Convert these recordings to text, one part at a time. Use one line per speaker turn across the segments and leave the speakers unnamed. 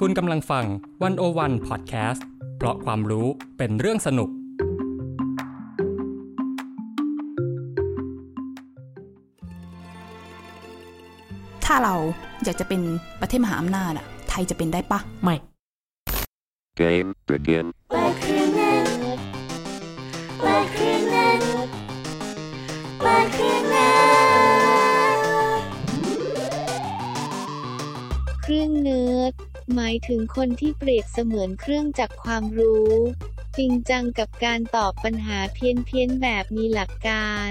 คุณกำลังฟังวันโอวันพอดแคสต์เพราะความรู้เป็นเรื่องสนุก
ถ้าเราอยากจะเป็นประเทศมหาอำนาจอะไทยจะเป็นได้ปะ
ไม่
Game begin.
เครื่องเนิร์ด หมายถึงคนที่เปรียบเสมือนเครื่องจักรความรู้ จริงจังกับการตอบปัญหาเพี้ยนเพียนๆแบบมีหลักการ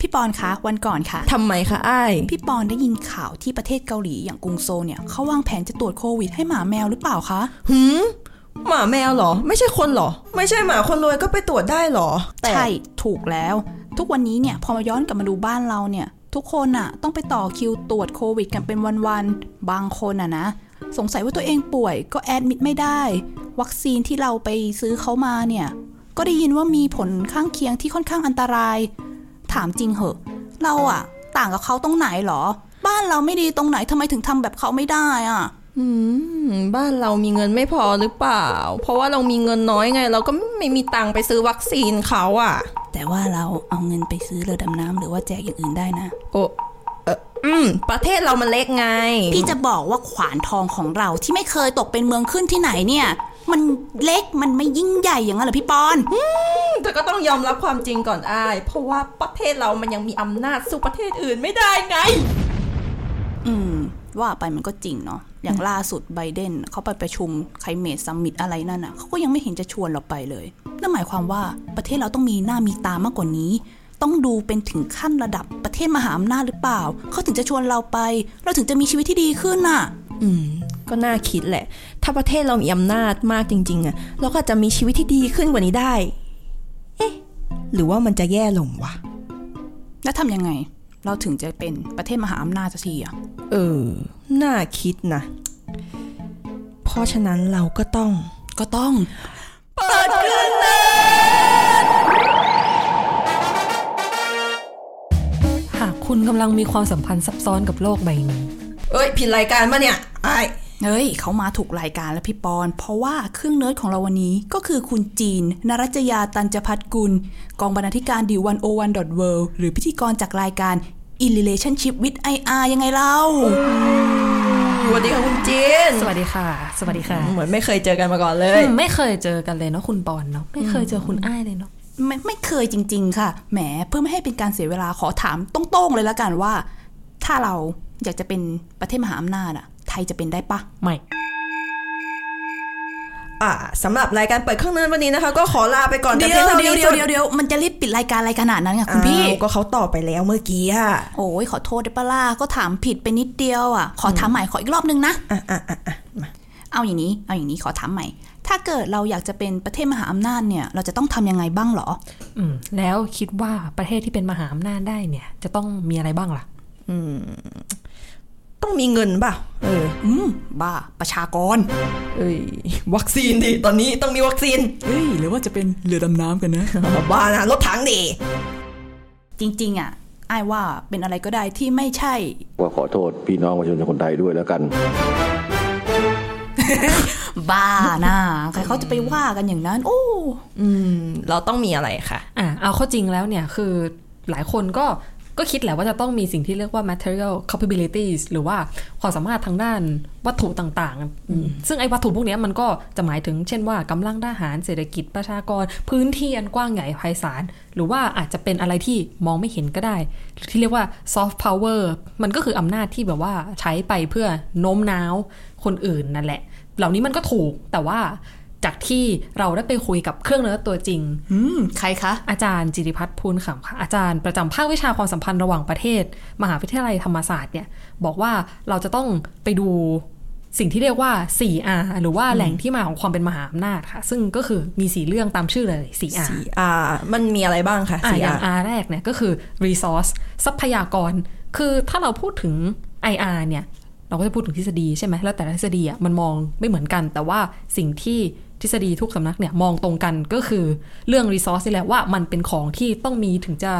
พี่ปอนคะวันก่อนค่ะ
ทำไมคะอ้าย
พี่ปอนได้ยินข่าวที่ประเทศเกาหลีอย่างกรุงโซลเนี่ยเขาวางแผนจะตรวจโควิดให้หมาแมวหรือเปล่าคะ
หืมหมาแมวเหรอ ไม่ใช่คนเหรอ ไม่ใช่หมาคนรวยก็ไปตรวจได้เหรอ แต่
ใช่ ถูกแล้ว ทุกวันนี้เนี่ย พอมาย้อนกลับมาดูบ้านเราเนี่ย ทุกคนอะต้องไปต่อคิวตรวจโควิดกันเป็นวันๆ บางคนอะนะ สงสัยว่าตัวเองป่วยก็แอดมิดไม่ได้ วัคซีนที่เราไปซื้อเขามาเนี่ย ก็ได้ยินว่ามีผลข้างเคียงที่ค่อนข้างอันตราย ถามจริงเหอะ เราอะต่างกับเขาตรงไหนหรอ บ้านเราไม่ดีตรงไหนทำไมถึงทำแบบเขาไม่ได้อะ
บ้านเรามีเงินไม่พอหรือเปล่า เพราะว่าเรามีเงินน้อยไง เราก็ไม่มีตังค์ไปซื้อวัคซีนเขาอะ
แต่ว่าเราเอาเงินไปซื้อเรือดำน้ำหรือว่าแจกอย่างอื่นได้นะ
โอ้เอออืม ประเทศเรามันเล็กไง
พี่จะบอกว่าขวานทองของเราที่ไม่เคยตกเป็นเมืองขึ้นที่ไหนเนี่ย มันเล็กมันไม่ยิ่งใหญ่อย่างนั้นเหรอพี่ปอน
แต่ก็ต้องยอมรับความจริงก่อนอ้าย เพราะว่าประเทศเรามันยังมีอำนาจสู้ประเทศอื่นไม่ได้ไง
อืม ว่าไปมันก็จริงเนาะ อย่างล่าสุดไบเดนเขาไปประชุม Climate Summit อะไรนั่นอะเขาก็ยังไม่เห็นจะชวนเราไปเลย นั่นหมายความว่าประเทศเราต้องมีหน้ามีตามากกว่านี้ ต้องดูเป็นถึงขั้นระดับประเทศมหาอำนาจหรือเปล่า เขาถึงจะชวนเราไป เราถึงจะมีชีวิตที่ดีขึ้นน่ะ
อืม ก็น่าคิดแหละ ถ้าประเทศเรามีอำนาจมากจริง ๆอะเราก็อาจจะมีชีวิตที่ดีขึ้นกว่านี้ได้ เอ๊ะ หรือว่ามันจะแย่ลงวะ
แล้วทำยังไง เราถึงจะเป็นประเทศมหาอำนาจสักทีอะ
เออ น่าคิดนะ เพราะฉะนั้นเราก็ต้อง
ก็ต้อง
หากคุณกำลังมีความสัมพันธ์ซับซ้อนกับโลกใบนี้
เอ้ย ผิดรายการปะเนี่ยไอ้าย
เฮ้ยเขามาถูกรายการแล้วพี่ปอน เพราะว่าเครื่องเนิร์ดของเราวันนี้ก็คือคุณจีน นรัจยาตันจพัฒกุล กองบรรณาธิการดีวันโอวันดอทเหรือพิธีกรจากรายการ In Relationship with IR ยังไงเล่า
สวัสดีค่ะคุณจีน
สวัสดีค่ะ สวัสดีค่ะ
เหมือนไม่เคยเจอกันมาก่อนเลย
อืมไม่เคยเจอกันเลยเนาะคุณปอนเนาะไม่เคยเจอคุณอ้ายเลยเนาะ
ไม่ไม่เคยจริง ๆ ค่ะ แหมเพื่อไม่ให้เป็นการเสียเวลาขอถามตรงๆเลยละกันว่า ถ้าเราอยากจะเป็นประเทศมหาอำนาจอะ ไทยจะเป็นได้ปะ
ไม่
อ่าสำหรับรายการเปิดเครื่องเนินวันนี้นะคะ ก็ขอลาไปก่อนแต่
เดี๋ยว
พีงท่า
เดี๋ยว
นี้
เดี๋ยวเดี๋ยวเดี๋ยวมันจะรีบปิดรายการอะไรขนาดนั้นอะคุณพี่
อ้าวก็เขาตอบไปแล้วเมื่อกี้อะ
โอ้ยขอโทษได้ปะล่ะก็ถามผิดไปนิดเดียวอะขอถามใหม่ขออีกรอบนึงนะ
อะอะอะอะมา
เอาอย่างนี้เอาอย่างนี้ขอถามใหม่ ถ้าเกิดเราอยากจะเป็นประเทศมหาอำนาจเนี่ย เราจะต้องทำยังไงบ้างเหรอ
อืมแล้วคิดว่าประเทศที่เป็นมหาอำนาจได้เนี่ย จะต้องมีอะไรบ้างล่ะ
ต้องมีเงินเปล่าเออ
อืม บ้า ประชากร
เอ้ย วัคซีนดิ ตอนนี้ต้องมีวัคซีน
เฮ้ย หรือว่าจะเป็นเรือดำน้ำกันนะ
บ้านะรถถังดิ
จริง ๆ อะอ้ายว่าเป็นอะไรก็ได้ที่ไม่ใช่
ก็ขอโทษพี่น้องประชาชนคนไทยด้วยแล้วกัน
บ้านะใครเขาจะไปว่ากันอย่างนั้น โอ้
อืม เราต้องมีอะไรคะ
อะเอาเข้าจริงแล้วเนี่ยคือหลายคนก็ ก็คิดแหละว่าจะต้องมีสิ่งที่เรียกว่า material capabilities หรือว่าความสามารถทางด้านวัตถุต่างๆอืมซึ่งไอ้วัตถุพวกเนี้ยมันก็จะหมายถึงเช่นว่ากำลังทหารเศรษฐกิจประชากร พื้นที่อันกว้างใหญ่ไพศาล หรือว่าอาจจะเป็นอะไรที่มองไม่เห็นก็ได้ ที่เรียกว่า soft power มันก็คืออำนาจที่แบบว่าใช้ไปเพื่อโน้มน้าวคนอื่นนั่นแหละ เหล่านี้มันก็ถูกแต่ว่า จากที่เราได้ไปคุยกับเครื่องเนิร์ดตัวจริง
อืมใครคะ
อาจารย์จิริพัฒน์พูนขำค่ะ อาจารย์ประจำภาควิชาความสัมพันธ์ระหว่างประเทศ มหาวิทยาลัยธรรมศาสตร์เนี่ย บอกว่าเราจะต้องไปดูสิ่งที่เรียกว่า 4R หรือว่าแหล่งที่มาของความเป็นมหาอำนาจค่ะ ซึ่งก็คือมีสีเรื่องตามชื่อเลย 4R
สี่อ่ามันมีอะไรบ้างคะ
อะ
สี่
อย่าง
อ่า
R แรกเนี่ยก็คือ resource ทรัพยากร คือถ้าเราพูดถึง IR เนี่ย เราก็จะพูดถึงทฤษฎีใช่ไหมแล้วแต่ละทฤษฎีอะมันมองไม่เหมือนกัน แต่ว่าสิ่งที่ ทฤษฎีทุกสำนักเนี่ยมองตรงกันก็คือเรื่อง resource นี่แหละว่ามันเป็นของที่ต้องมีถึงจะ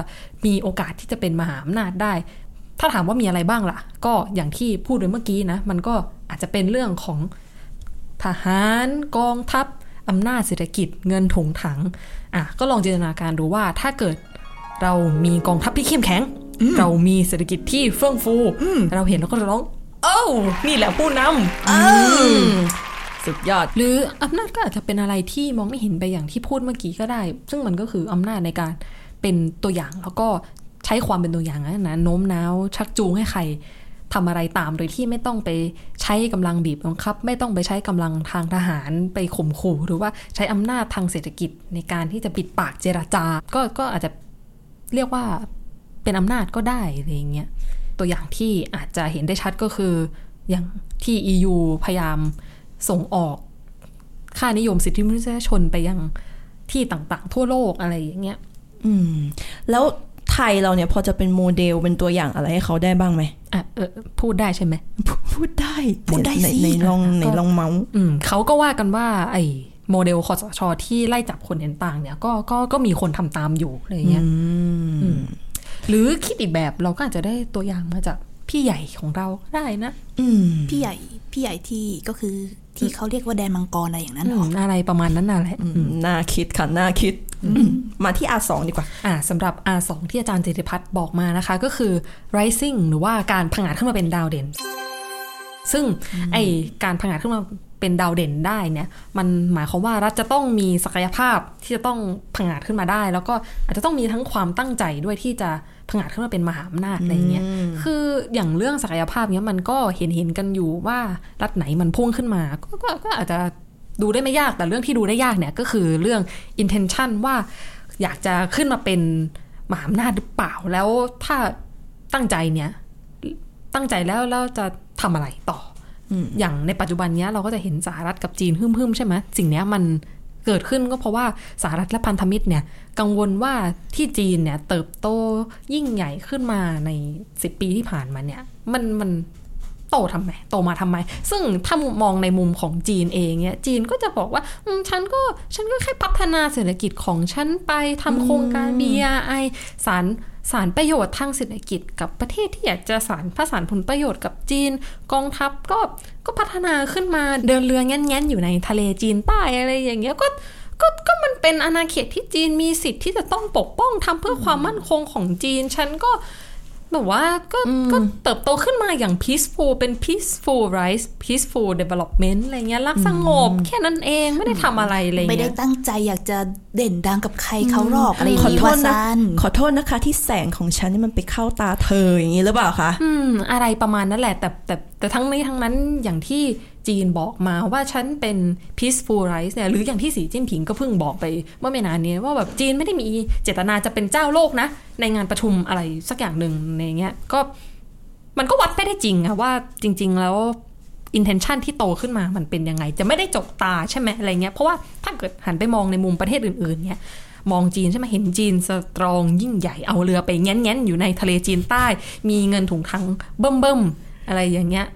มีโอกาสที่จะเป็นมหาอำนาจได้ ถ้าถามว่ามีอะไรบ้างล่ะ ก็อย่างที่พูดไปเมื่อกี้นะ มันก็อาจจะเป็นเรื่องของทหารกองทัพอำนาจเศรษฐกิจเงินถุงถังอะก็ลองจินตนาการดูว่าถ้าเกิดเรามีกองทัพที่เข้มแข็ง เรามีเศรษฐกิจที่เฟื่องฟู เราเห็นแล้วก็จะร้อง โอ้วนี่แหละผู้นำ
สุดยอด
หรืออำนาจก็อาจจะเป็นอะไรที่มองไม่เห็นไปอย่างที่พูดเมื่อกี้ก็ได้ ซึ่งมันก็คืออำนาจในการเป็นตัวอย่างแล้วก็ใช้ความเป็นตัวอย่างนั้นะโน้มน้าวชักจูงให้ใครทำอะไรตามโดยที่ไม่ต้องไปใช้กำลังบีบบังคับ ไม่ต้องไปใช้กำลังทางทหารไปข่มขู่ หรือว่าใช้อำนาจทางเศรษฐกิจในการที่จะปิดปากเจรจาก็ก็อาจจะเรียกว่าเป็นอำนาจก็ได้อะไรเงี้ยตัวอย่างที่อาจจะเห็นได้ชัดก็คืออย่างที่ EU พยายาม ส่งออก ค่านิยมสิทธิมนุษยชนไปยังที่ต่างๆ ทั่วโลกอะไรอย่างเงี้ย
อืม แล้วไทยเราเนี่ยพอจะเป็นโมเดลเป็นตัวอย่างอะไรให้เขาได้บ้างไหม
อะเออพูดได้ใช่ไหม
พูดได้
พูดได้
ใน
สิ
ในลองใน
ก็
ลองเมาท์
อืมเขาก็ว่ากันว่า ไอ้โมเดล คสช.ที่ไล่จับคนเห็นต่างเนี่ยก็ก็ก็มีคนทำตามอยู่อะไรอย่างเงี้ยอืมหรือคิดอีกแบบเราก็อาจจะได้ตัวอย่างมาจากพี่ใหญ่ของเราก็ได้นะ
อืม
พี่ใหญ่พี่ใหญ่ที่ก็คือ ที่เขาเรียกว่าแดนมังกรอะไรอย่างนั้นเหร
อื
อ
มอะไรประมาณนั้นน่ะแหละ
อืมน่าคิดค่ะน่าคิดมาที่ R2 ดีกว่า
อ่าสำหรับ R2 ที่อาจารย์จิติพัฒน์บอกมานะคะ ก็คือ rising หรือว่าการผงาดขึ้นมาเป็นดาวเด่น ซึ่งไอการผงาดขึ้นมา เป็นดาวเด่นได้เนี่ย มันหมายความว่ารัฐจะต้องมีศักยภาพที่จะต้องผงาดขึ้นมาได้ แล้วก็อาจจะต้องมีทั้งความตั้งใจด้วยที่จะผงาดขึ้นมาเป็นมหาอำนาจอะไรเงี้ย คืออย่างเรื่องศักยภาพเนี้ยมันก็เห็นเห็นๆกันอยู่ว่ารัฐไหนมันพุ่งขึ้นมาก็ก็ก็อาจจะดูได้ไม่ยากแต่เรื่องที่ดูได้ยากเนี่ยก็คือเรื่อง intention ว่าอยากจะขึ้นมาเป็นมหาอำนาจหรือเปล่าแล้วถ้าตั้งใจเนี่ยตั้งใจแล้วแล้วจะทำอะไรต่อ ออย่างในปัจจุบันเนี้ยเราก็จะเห็นสหรัฐกับจีนหึ่มๆใช่ไหมสิ่งเนี้ยมันเกิดขึ้นก็เพราะว่าสหรัฐและพันธมิตรเนี่ยกังวลว่าที่จีนเนี่ยเติบโตยิ่งใหญ่ขึ้นมาในสิบปีที่ผ่านมาเนี่ยมันมันโตทำไมโตมาทำไม ซึ่งถ้ามองในมุมของจีนเองเนี่ยจีนก็จะบอกว่าอืมฉันก็ฉันก็แค่พัฒนาเศรษฐกิจของฉันไปทำโครงการ BRI สาร สารประโยชน์ทางเศรษฐกิจกับประเทศที่อยากจะสารผสานผลประโยชน์กับจีน กองทัพก็ก็พัฒนาขึ้นมาเดินเรือแง่นๆอยู่ในทะเลจีนใต้อะไรอย่างเงี้ยก็ก็ก็มันเป็นอาณาเขตที่จีนมีสิทธิ์ที่จะต้องปกป้องทำเพื่อความมั่นคงของจีน ฉันก็ แบบว่าก็ก็เติบโตขึ้นมาอย่าง peaceful เป็น peaceful rise peaceful development อะไรเงี้ยรักสงบแค่นั้นเองไม่ได้ทำอะไรอะไร
ไม่ได้
เงี้ย
ตั้งใจอยากจะเด่นดังกับใครเขาหรอกอะไรอย่าง
ขอ
นี้
โท
ว่า
ษนะ
ซัน
ขอโทษนะคะ ที่แสงของฉันนี่มันไปเข้าตาเธออย่างนี้หรือเปล่าคะ
อืมอะไรประมาณนั้นแหละแต่แต่แต่ทั้งนี้ทั้งนั้นอย่างที่ จีนบอกมาว่าฉันเป็น peaceful rise เนี่ยหรืออย่างที่สีจิ้นผิงก็เพิ่งบอกไปเมื่อไม่นานนี้ว่าแบบจีนไม่ได้มีเจตนาจะเป็นเจ้าโลกนะ ในงานประชุมอะไรสักอย่างหนึ่งในเงี้ยก็มันก็วัดไม่ได้จริงอะว่าจริง ๆ แล้ว intention ที่โตขึ้นมามันเป็นยังไง จะไม่ได้จกตาใช่ไหมอะไรเงี้ยเพราะว่าถ้าเกิดหันไปมองในมุมประเทศอื่นๆเนี่ยมองจีนใช่ไหมเห็นจีนสตรองยิ่งใหญ่เอาเรือไปแง้นๆอยู่ในทะเลจีนใต้ มีเงินถุงทังเบิ่มๆอะไรอย่างเงี้ย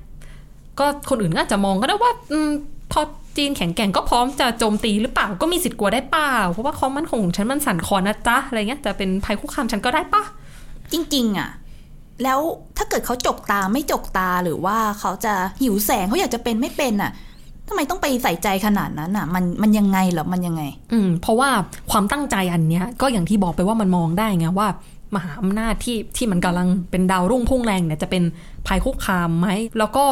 ก็คนอื่นก็อาจจะมองก็ได้ว่าอมพอจีนแข็งแกร่งก็พร้อมจะโจมตีหรือเปล่าก็มีสิทธิ์กลัวได้เปล่า เพราะว่าความมั่นคงของฉันมันสั่นคลอนนะจ๊ะอะไรเงี้ยแต่เป็นภัยคุกคามฉันก็ได้ปะ
จริง ๆ อะ แล้วถ้าเกิดเขาจกตาไม่จกตาหรือว่าเขาจะหิวแสงเขาอยากจะเป็นไม่เป็นอะทำไมต้องไปใส่ใจขนาดนั้นอะ มันมันยังไงเหรอมันยังไง
อืม เพราะว่าความตั้งใจอันเนี้ย ก็อย่างที่บอกไปว่ามันมองได้ไงว่า มหาอำนาจที่ที่มันกำลังเป็นดาวรุ่งพุ่งแรงเนี่ยจะเป็นภัยคุกคามไหม แล้วก็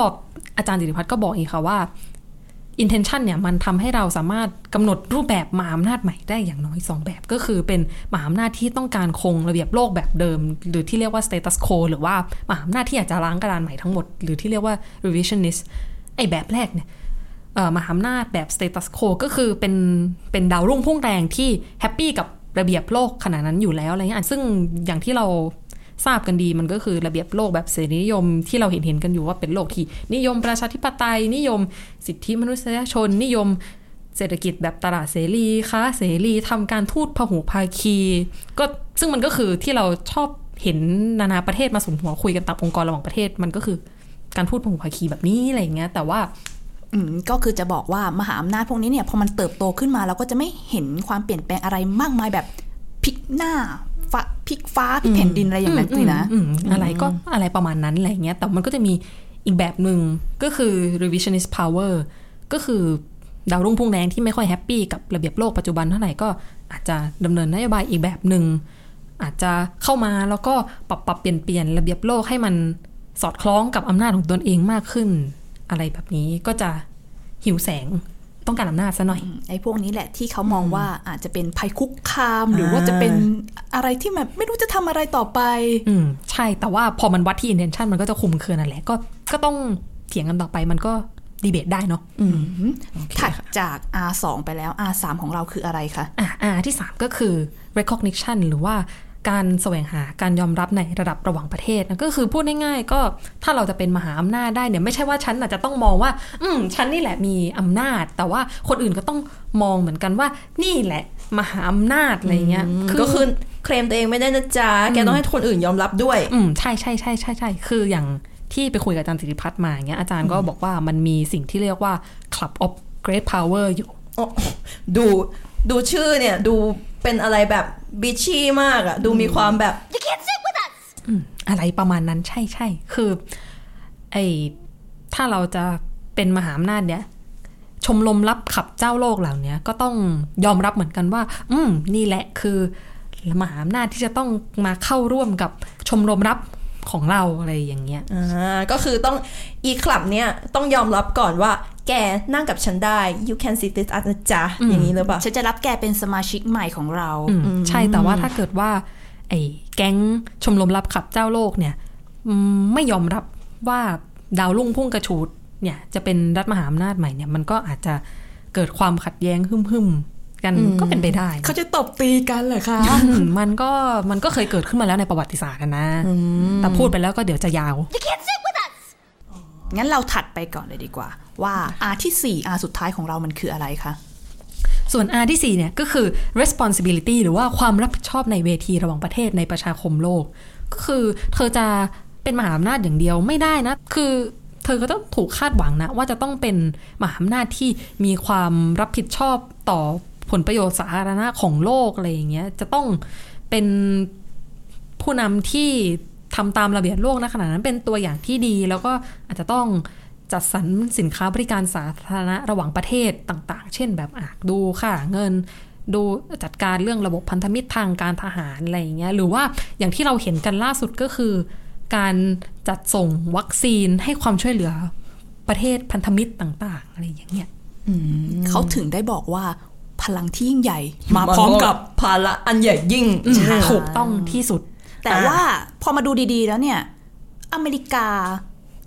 อาจารย์จิติพัฒน์ก็บอกอีกค่ะว่า intention เนี่ยมันทำให้เราสามารถกำหนดรูปแบบมหาอำนาจใหม่ได้อย่างน้อยสองแบบ ก็คือเป็นมหาอำนาจที่ต้องการคงระเบียบโลกแบบเดิม หรือที่เรียกว่า status quo หรือว่ามหาอำนาจที่อยากจะล้างกระดานใหม่ทั้งหมด หรือที่เรียกว่า revisionist ไอ้แบบแรกเนี่ยเออมหาอำนาจแบบ status quo ก็คือเป็นเป็นดาวรุ่งพุ่งแรงที่แฮปปี้กับ ระเบียบโลกขนาดนั้นอยู่แล้วอะไรเงี้ยซึ่งอย่างที่เราทราบกันดีมันก็คือระเบียบโลกแบบเสรีนิยมที่เราเห็นเห็นกันอยู่ว่าเป็นโลกที่นิยมประชาธิปไตยนิยม สิทธิมนุษยชน นิยมเศรษฐกิจแบบตลาดเสรีค้าเสรีทำการทูตพหุภาคี ก็ซึ่งมันก็คือที่เราชอบเห็นนานาประเทศมาสมหัวคุยกันตามองค์กรระหว่างประเทศมันก็คือการทูตพหุภาคีแบบนี้อะไรเงี้ยแต่ว่า
ก็คือจะบอกว่ามหาอำนาจพวกนี้เนี่ยพอมันเติบโตขึ้นมาเราก็จะไม่เห็นความเปลี่ยนแปลงอะไรมากมายแบบพลิกหน้าฟ้าพลิกฟ้าพลิกแผ่นดินอะไรอย่างนั้นสินะ
อืมอืมอะไรก็อะไรประมาณนั้นอะไรเงี้ยแต่มันก็จะมีอีกแบบหนึ่งก็คือ revisionist power ก็คือดาวรุ่งพุ่งแรงที่ไม่ค่อยแฮปปี้กับระเบียบโลกปัจจุบันเท่าไหร่ก็อาจจะดำเนินนโยบายอีกแบบหนึ่งอาจจะเข้ามาแล้วก็ปรับปรับเปลี่ยนเปลี่ยนระเบียบโลกให้มันสอดคล้องกับอำนาจของตนเองมากขึ้น อะไรแบบนี้ก็จะหิวแสงต้องการอำนาจซะหน่อย
ไอ้พวกนี้แหละที่เขามองว่าอาจจะเป็นภัยคุกคาม หรือว่าจะเป็นอะไรที่แบบไม่รู้จะทำอะไรต่อไป
อืมใช่แต่ว่าพอมันวัดที่ intention มันก็จะคุมเครือนั่นแหละก็ก็ต้องเถียงกันต่อไปมันก็ดีเบตได้เนาะ
ถัดจาก R2 ไปแล้ว R3 ของเราคืออะไรคะ
อะอ่าที่ 3 ก็คือ recognition หรือว่า การแสวงหาการยอมรับในระดับระหว่างประเทศนะก็คือพูดง่ายๆก็ถ้าเราจะเป็นมหาอำนาจได้เนี่ยไม่ใช่ว่าฉันอาจจะต้องมองว่า อืมฉันนี่แหละมีอำนาจ แต่ว่าคนอื่นก็ต้องมองเหมือนกันว่า นี่แหละมหาอำนาจอะไรเงี้ย
ก็คือเคลมตัวเองไม่ได้นะจ๊ะแกต้องให้คนอื่นยอมรับด้วย
อืมใช่ใช่ใช่ใช่ใช่คืออย่างที่ไปคุยกับอาจารย์สิริพัฒน์มาอย่างเงี้ยอาจารย์ก็บอกว่ามันมีสิ่งที่เรียกว่า club of great power อยู่
โอ้ดูดูชื่อเนี่ยดู เป็นอะไรแบบบิชชี่มากอะดูมีความแบบ
อะไรประมาณนั้นใช่ใช่คือ ไอถ้าเราจะเป็นมหาอำนาจเนี่ยชมรมรับขับเจ้าโลกเหล่านี้ก็ต้องยอมรับเหมือนกันว่า อืม นี่แหละคือมหาอำนาจที่จะต้องมาเข้าร่วมกับชมรมรับของเราอะไรอย่างเงี้ย
อ่า ก็คือต้องอีคลับเนี่ยต้องยอมรับก่อนว่า แกนั่งกับฉันได้ you can sit with us นะจ๊ะอย่างนี้หรือเปล่า
ฉันจะรับแกเป็นสมาชิกใหม่ของเรา
อืมใช่แต่ว่าถ้าเกิดว่า ไอ้แก๊งชมรมรับขับเจ้าโลกเนี่ยอืมไม่ยอมรับว่าดาวรุ่งพุ่งกระฉูดเนี่ยจะเป็นรัฐมหาอำนาจใหม่เนี่ยมันก็อาจจะเกิดความขัดแย้งหึ่มๆกันก็เป็นไปได้
เขาจะตบตีกันเหรอคะ
อืมมันก็มันก็เคยเกิดขึ้นมาแล้วในประวัติศาสตร์อะนะแต่พูดไปแล้วก็เดี๋ยวจะยาว
งั้นเราถัดไปก่อนเลยดีกว่า ว่า R ที่ 4 R สุดท้ายของเรามันคืออะไรคะ
ส่วน R ที่ 4 เนี่ยก็คือ responsibility หรือว่าความรับผิดชอบในเวทีระหว่างประเทศในประชาคมโลก ก็คือเธอจะเป็นมหาอำนาจอย่างเดียวไม่ได้นะ คือเธอก็ต้องถูกคาดหวังนะ ว่าจะต้องเป็นมหาอำนาจที่มีความรับผิดชอบต่อผลประโยชน์สาธารณะของโลกอะไรอย่างเงี้ย จะต้องเป็นผู้นำที่ ทำตามระเบียบโลกนะขณะนั้นเป็นตัวอย่างที่ดี แล้วก็อาจจะต้องจัดสรรสินค้าบริการสาธารณะระหว่างประเทศต่างๆ เช่นแบบอะดูค่าเงิน ดูจัดการเรื่องระบบพันธมิตรทางการทหารอะไรอย่างเงี้ยหรือว่าอย่างที่เราเห็นกันล่าสุดก็คือ การจัดส่งวัคซีนให้ความช่วยเหลือประเทศพันธมิตรต่าง ๆ อะไรอย่างเงี้ย
เขาถึงได้บอกว่าพลังที่ยิ่งใหญ่ มาพร้อมกับ
ภาระอันใหญ่ยิ่ง
ถูกต้องที่สุด
แต่ว่าพอมาดูดีๆแล้วเนี่ย อเมริกา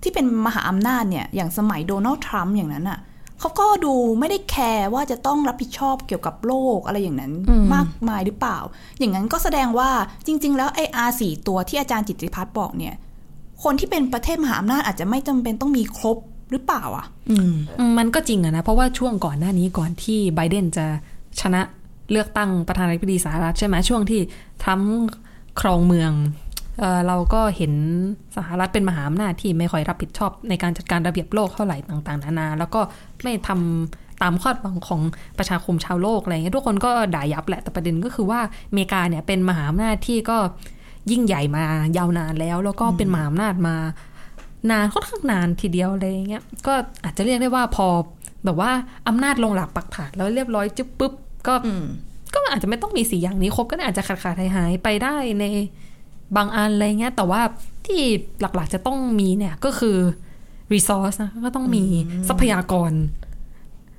ที่เป็นมหาอำนาจเนี่ย อย่างสมัยโดนัลด์ทรัมป์อย่างนั้นอะเขาก็ดูไม่ได้แคร์ว่าจะต้องรับผิดชอบเกี่ยวกับโลกอะไรอย่างนั้นมากมายหรือเปล่า อย่างนั้นก็แสดงว่าจริง ๆ แล้วไออาสี่ตัวที่อาจารย์จิตติพัฒน์บอกเนี่ย คนที่เป็นประเทศมหาอำนาจอาจจะไม่จำเป็นต้องมีครบหรือเปล่าอะ
อืม มันก็จริงอะนะ เพราะว่าช่วงก่อนหน้านี้ก่อนที่ไบเดนจะชนะเลือกตั้งประธานาธิบดีสหรัฐใช่ไหมช่วงที่ทรัมป์ ครองเมืองเอเราก็เห็นสหรัฐเป็นมหาอำนาจที่ไม่ค่อยรับผิดชอบในการจัดการระเบียบโลกเท่าไหร่ต่างๆนานา แล้วก็ไม่ทำตามคาดหวังของประชาคมชาวโลกอะไรเงี้ยทุกคนก็ด่ายับแหละแต่ประเด็นก็คือว่าอเมริกาเนี่ยเป็นมหาอำนาจที่ก็ยิ่งใหญ่มายาวนานแล้ว แล้วก็เป็นมหาอำนาจมานานค่อนข้างนานทีเดียวอะไรอย่างเงี้ยก็อาจจะเรียกได้ว่าพอแบบว่าอำนาจลงหลักปักฐานแล้วเรียบร้อยจุ๊บปุ๊บก็ ก็อาจจะไม่ต้องมีสีอย่างนี้ครบก็อาจจะขาดขาดหายหายไปได้ในบางอันอะไรเงี้ย แต่ว่าที่หลักๆจะต้องมีเนี่ยก็คือ resource นะก็ต้องมีทรัพยากร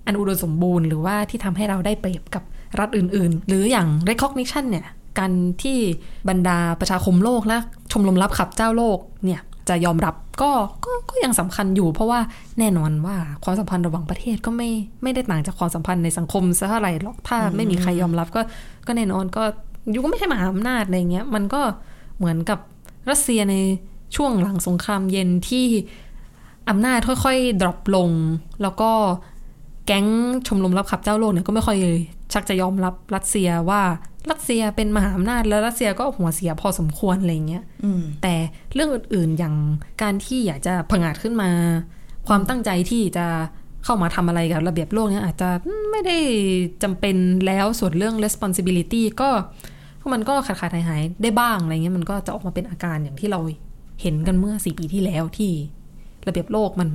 อันอุดมสมบูรณ์หรือว่าที่ทำให้เราได้เปรียบกับรัฐอื่น ๆ หรืออย่าง recognition เนี่ย การที่บรรดาประชาคมโลกและชมรมรับขับเจ้าโลกเนี่ย จะยอมรับก็ก็ก็ยังสำคัญอยู่ เพราะว่าแน่นอนว่าความสัมพันธ์ระหว่างประเทศก็ไม่ไม่ได้ต่างจากความสัมพันธ์ในสังคมซะเท่าไหร่หรอกถ้าไม่มีใครยอมรับก็ก็แน่นอนก็อยู่ก็ไม่ใช่มหาอำนาจอะไรเงี้ยมันก็เหมือนกับรัสเซียในช่วงหลังสงครามเย็นที่อำนาจค่อยๆ drop ลง แล้วก็แก๊งชมรมรับขับเจ้าโลกเนี่ยก็ไม่ค่อยชักจะยอมรับรัสเซียว่า รัสเซียเป็นมหาอำนาจแล้วรัสเซียก็หัวเสียพอสมควรอะไรเงี้ยแต่เรื่องอื่นๆอย่างการที่อยากจะผงาดขึ้นมา ความตั้งใจที่จะเข้ามาทำอะไรกับระเบียบโลกเนี่ยอาจจะไม่ได้จำเป็นแล้วส่วนเรื่อง responsibility ก็มันก็ขาดขาดหายหายๆได้บ้างอะไรเงี้ยมันก็จะออกมาเป็นอาการอย่างที่เราเห็นกันเมื่อสี่ปีที่แล้วที่ระเบียบโลกมัน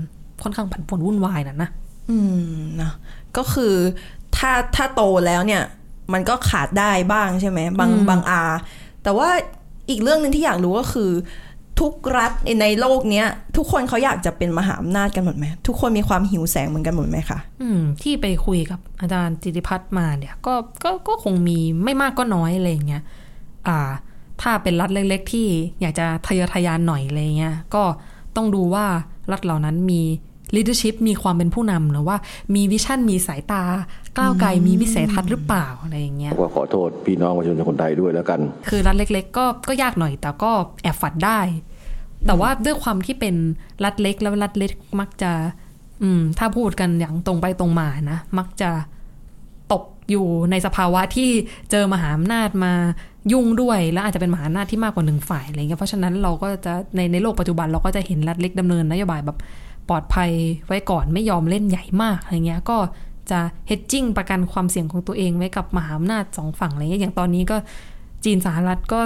ค่อนข้างผันผวนวุ่นวายน่ะนะ
อืมนะก็คือถ้าถ้าโตแล้วเนี่ย มันก็ขาดได้บ้างใช่ไหมบาง
อืม
บางอา แต่ว่าอีกเรื่องหนึ่งที่อยากรู้ก็คือ ทุกรัฐในโลกเนี้ย ทุกคนเขาอยากจะเป็นมหาอำนาจกันหมดไหมทุกคนมีความหิวแสงเหมือนกันหมดไหมคะ
อืม ที่ไปคุยกับอาจารย์จิติพัฒน์มาเนี่ยก็ก็ก็คงมีไม่มากก็น้อยอะไรอย่างเงี้ยอ่า ถ้าเป็นรัฐเล็ก ๆ ที่อยากจะทะเยอทะยานหน่อยอะไรเงี้ยก็ต้องดูว่ารัฐเหล่านั้นมี leadership มีความเป็นผู้นำหรือว่า มีวิชั่นมีสายตา ก้าวไกลมีวิสัยทัศน์หรือเปล่าอะไรอย่างเงี้ย
ก็ขอโทษพี่น้องประชาชนคนไทยด้วยแล้วกัน
คือรัฐเล็ก ๆ ก็ก็ยากหน่อยแต่ก็แอบฝันได้ แต่ว่าด้วยความที่เป็นรัฐเล็กแล้วรัฐเล็กมักจะ อืม ถ้าพูดกันอย่างตรงไปตรงมานะมักจะตกอยู่ในสภาวะที่เจอมหาอำนาจมายุ่งด้วยแล้วอาจจะเป็นมหาอำนาจที่มากกว่าหนึ่งฝ่ายอะไรเงี้ยเพราะฉะนั้นเราก็จะในในโลกปัจจุบันเราก็จะเห็นรัฐเล็กดำเนินนโยบายแบบ ปลอดภัยไว้ก่อนไม่ยอมเล่นใหญ่มากอะไรเงี้ยก็จะเฮดจิ้งประกันความเสี่ยงของตัวเองไว้กับมหาอำนาจสองฝั่งอะไรเงี้ยอย่างตอนนี้ก็จีนสหรัฐก็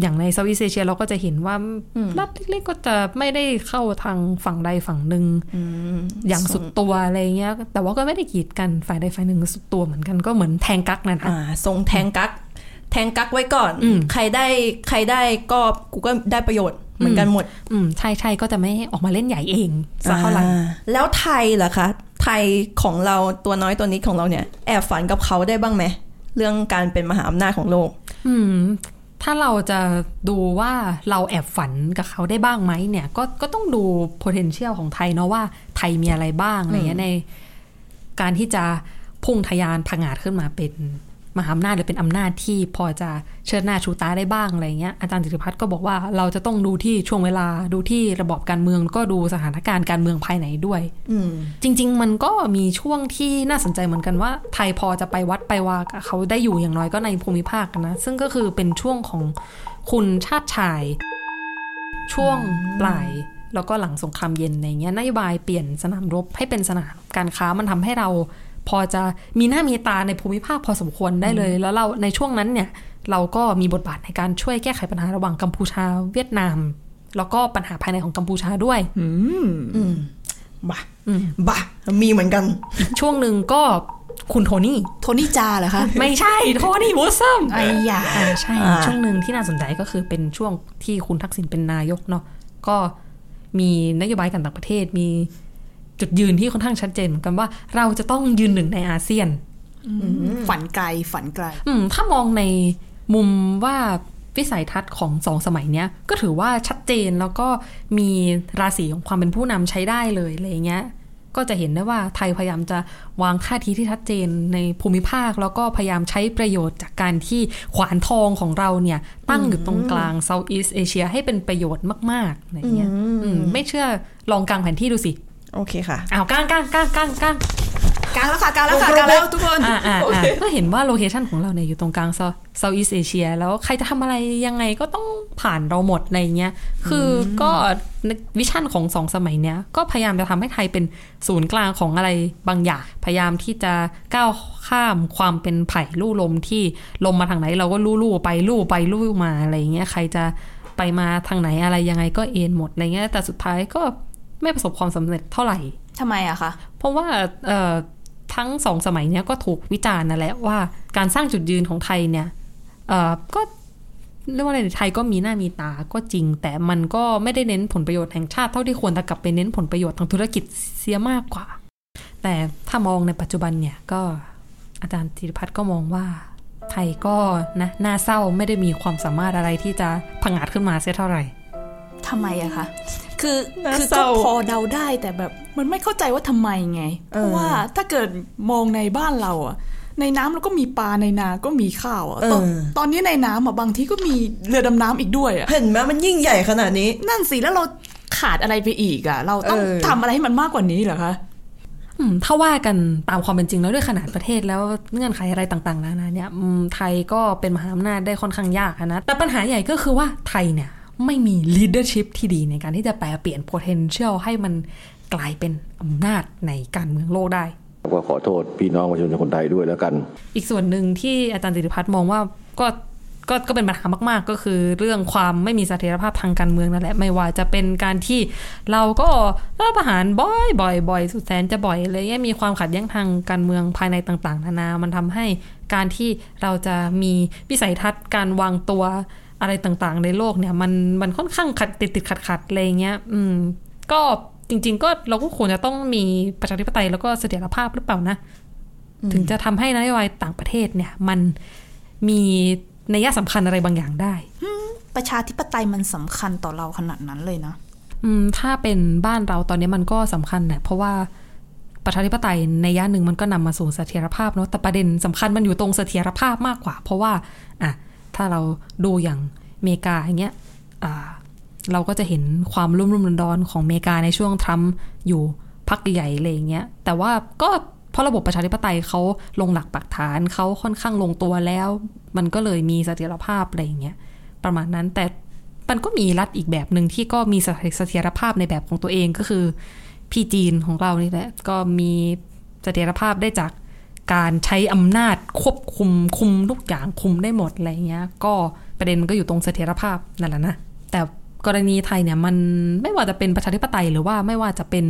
อย่างในเซาท์อีสเอเชียเราก็จะเห็นว่ารัฐเล็กๆก็จะไม่ได้เข้าทางฝั่งใดฝั่งหนึ่งอย่างสุดตัวอะไรเงี้ย แต่ว่าก็ไม่ได้กีดกันฝ่ายใดฝ่ายหนึ่งสุดตัวเหมือนกันก็เหมือนแทงกักนั่น
อ่า
นะ
ทรงแทงกัก แทงกักไว้ก่อน
อืม
ใครได้ใครได้ก็กูก็ได้ประโยชน์เหมือนกันหมด
อืมใช่ใช่ก็จะไม่ออกมาเล่นใหญ่เองสักเท่าไหร่
อ่าแล้วไทยล่ะคะ ไทยของเราตัวน้อยตัวนี้ของเราเนี่ย แอบฝันกับเขาได้บ้างไหมเรื่องการเป็นมหาอำนาจของโลก
อืม ถ้าเราจะดูว่าเราแอบฝันกับเขาได้บ้างไหมเนี่ย ก็ก็ต้องดู potential ของไทยเนาะว่าไทยมีอะไรบ้างอะไรเงี้ยใน การที่จะพุ่งทะยานผงาดขึ้นมาเป็น มหาอำนาจหรือเป็นอำนาจที่พอจะเชิดหน้าชูตาได้บ้างอะไรเงี้ยอาจารย์จิตรพัฒน์ก็บอกว่าเราจะต้องดูที่ช่วงเวลาดูที่ระบอบการเมืองแล้วก็ดูสถานการณ์การเมืองภายในด้วย
อืม
จริง ๆ มันก็มีช่วงที่น่าสนใจเหมือนกันว่า ไทยพอจะไปวัดไปวากับเขาได้อยู่อย่างน้อยก็ในภูมิภาคนะ ซึ่งก็คือเป็นช่วงของคุณชาติชาย ช่วงปลายแล้วก็หลังสงครามเย็นในเงี้ยนโยบายเปลี่ยนสนามรบให้เป็นสนามการค้ามันทำให้เรา พอจะมีหน้ามีตาในภูมิภาคพอสมควรได้เลย แล้วเราในช่วงนั้นเนี่ย เราก็มีบทบาทในการช่วยแก้ไขปัญหาระหว่างกัมพูชาเวียดนาม แล้วก็ปัญหาภายในของกัมพูชาด้วย
อืมบ้าบ้ามีเหมือนกัน
ช่วงหนึ่งก็คุณโทนี่
โทนี่จาเหรอคะ
ไม่ใช่ โทนี่วูซัม
ไอ้ยา
อ่าใช่
อ่า
ช่วงหนึ่งที่น่าสนใจก็คือเป็นช่วงที่คุณทักษิณเป็นนายกเนาะก็มีนโยบายการต่างประเทศมี จุดยืนที่ค่อนข้างชัดเจนเหมือนกันว่า เราจะต้องยืนหนึ่งในอาเซียน
ฝันไกลฝันไกล
อืมถ้ามองในมุมว่าวิสัยทัศน์ของสองสมัยเนี้ยก็ถือว่าชัดเจนแล้วก็มีราศีของความเป็นผู้นำใช้ได้เลยอะไรเงี้ย ก็จะเห็นได้ว่าไทยพยายามจะวางท่าทีที่ชัดเจนในภูมิภาค แล้วก็พยายามใช้ประโยชน์จากการที่ขวานทองของเราเนี่ย ตั้งอยู่ตรงกลาง Southeast Asia ให้เป็นประโยชน์มากๆอะไรเงี้ยอืมไม่เชื่อลองกางแผนที่ดูสิ
โอเคค่ะ
อ้าวกางกางกางกางกาง
กลางแล้วค่ะกลางแล้วค่ะกลางแล้วทุกคน
อ่าอ่าอ่าก็เห็นว่า location ของเราเนี่ยอยู่ตรงกลาง South Southeast Asia แล้วใครจะทำอะไรยังไงก็ต้องผ่านเราหมดในเงี้ยคือก็ vision ของสองสมัยเนี้ยก็พยายามจะทำให้ไทยเป็นศูนย์กลางของอะไรบางอย่าง พยายามที่จะก้าวข้ามความเป็นไผ่ลู่ลมที่ลมมาทางไหนเราก็ลู่ลู่ไปลู่ไปลู่มาอะไรเงี้ยใครจะไปมาทางไหนอะไรยังไงก็เอนหมดอะไรเงี้ยแต่สุดท้ายก็ ไม่ประสบความสำเร็จเท่าไหร่
ทำไมอะคะ
เพราะว่าเอ่อทั้งสองสมัยเนี้ยก็ถูกวิจารณ์นั่นแหละว่าการสร้างจุดยืนของไทยเนี่ยเอ่อก็เรียกว่าอะไรไทยก็มีหน้ามีตาก็จริง แต่มันก็ไม่ได้เน้นผลประโยชน์แห่งชาติเท่าที่ควรแต่กลับไปเน้นผลประโยชน์ทางธุรกิจเสียมากกว่า แต่ถ้ามองในปัจจุบันเนี่ยก็อาจารย์ธีรพัฒน์ก็มองว่า ไทยก็นะน่าเศร้าไม่ได้มีความสามารถอะไรที่จะผงาดขึ้นมาเสียเท่าไหร่
ทำไมอะคะคือ
น่า
คือ
เศ
ก็
ร้า
พอเดาได้แต่แบบ มันไม่เข้าใจว่าทำไมไง
เออ
เพราะว่าถ้าเกิดมองในบ้านเราอะในน้ำเราก็มีปลาในนา ก็มีข้าวอะตอนตอนนี้ในน้ำอะบางทีก็มีเรือดำน้ำอีกด้วยอะ
เห็นไหมมันยิ่งใหญ่ขนาดนี้
นั่นสิแล้วเราขาดอะไรไปอีกอะเราต้อง
เออ
ทำอะไรให้มันมากกว่านี้เหรอคะ
อืมถ้าว่ากันตามความเป็นจริงแล้วด้วยขนาดประเทศแล้วเงื่อนไขอะไรต่างๆนานาเนี่ยอืมไทยก็เป็นมหาอำนาจได้ค่อนข้างยากอะนะแต่ปัญหาใหญ่ก็คือว่าไทยเนี่ย ไม่มี leadership ที่ดีในการที่จะแปลเปลี่ยน potential ให้มันกลายเป็นอำนาจในการเมืองโลกได้
ก็ขอโทษพี่น้องประชาชนคนไทยด้วยแล้วกัน
อีกส่วนหนึ่งที่อาจารย์จิติพัฒน์มองว่าก็ก็ก็เป็นปัญหามากๆ ก็คือเรื่องความไม่มีเสถียรภาพทางการเมืองนั่นแหละ ไม่ว่าจะเป็นการที่เราก็รัฐประหารบ่อยบ่อยบ่อยสุดแสนจะบ่อยเลยเนี่ยมีความขัดแย้งทางการเมืองภายในต่าง ๆ นานา มันทำให้การที่เราจะมีวิสัยทัศน์การวางตัว อะไรต่างๆ ในโลกเนี่ย มันมันค่อนข้างขัดติดติดขัดขัดๆอะไรเงี้ย อืม ก็จริง ๆ ก็เราก็ควรจะต้องมีประชาธิปไตยแล้วก็เสถียรภาพหรือเปล่านะ ถึงจะทำให้นโยบายต่างประเทศเนี่ย มันมีนัยสำคัญอะไรบางอย่างได้
ประชาธิปไตยมันสำคัญต่อเราขนาดนั้นเลยนะ
อืมถ้าเป็นบ้านเราตอนนี้มันก็สำคัญแหละเพราะว่าประชาธิปไตยในย่านหนึ่งมันก็นำมาสู่เสถียรภาพเนาะแต่ประเด็นสำคัญมันอยู่ตรงเสถียรภาพมากกว่า เพราะว่า อะ ถ้าเราดูอย่างเมกาอย่างเงี้ยเราก็จะเห็นความรุ่มรุ่มดอนของเมกาในช่วงทรัมป์อยู่พักใหญ่ๆอะไรอย่างเงี้ย แต่ว่าก็เพราะระบบประชาธิปไตยเขาลงหลักปักฐานเขาค่อนข้างลงตัวแล้ว มันก็เลยมีเสถียรภาพอะไรอย่างเงี้ยประมาณนั้นแต่มันก็มีรัฐอีกแบบหนึ่งที่ก็มีเสถียรภาพในแบบของตัวเองก็คือ พี่จีนของเรานี่แหละก็มีเสถียรภาพได้จาก การใช้อำนาจควบคุมคุมทุกอย่างคุมได้หมดอะไรเงี้ย ก็ประเด็นมันก็อยู่ตรงเสถียรภาพนั่นแหละนะแต่กรณีไทยเนี่ยมันไม่ว่าจะเป็นประชาธิปไตยหรือว่าไม่ว่าจะเป็น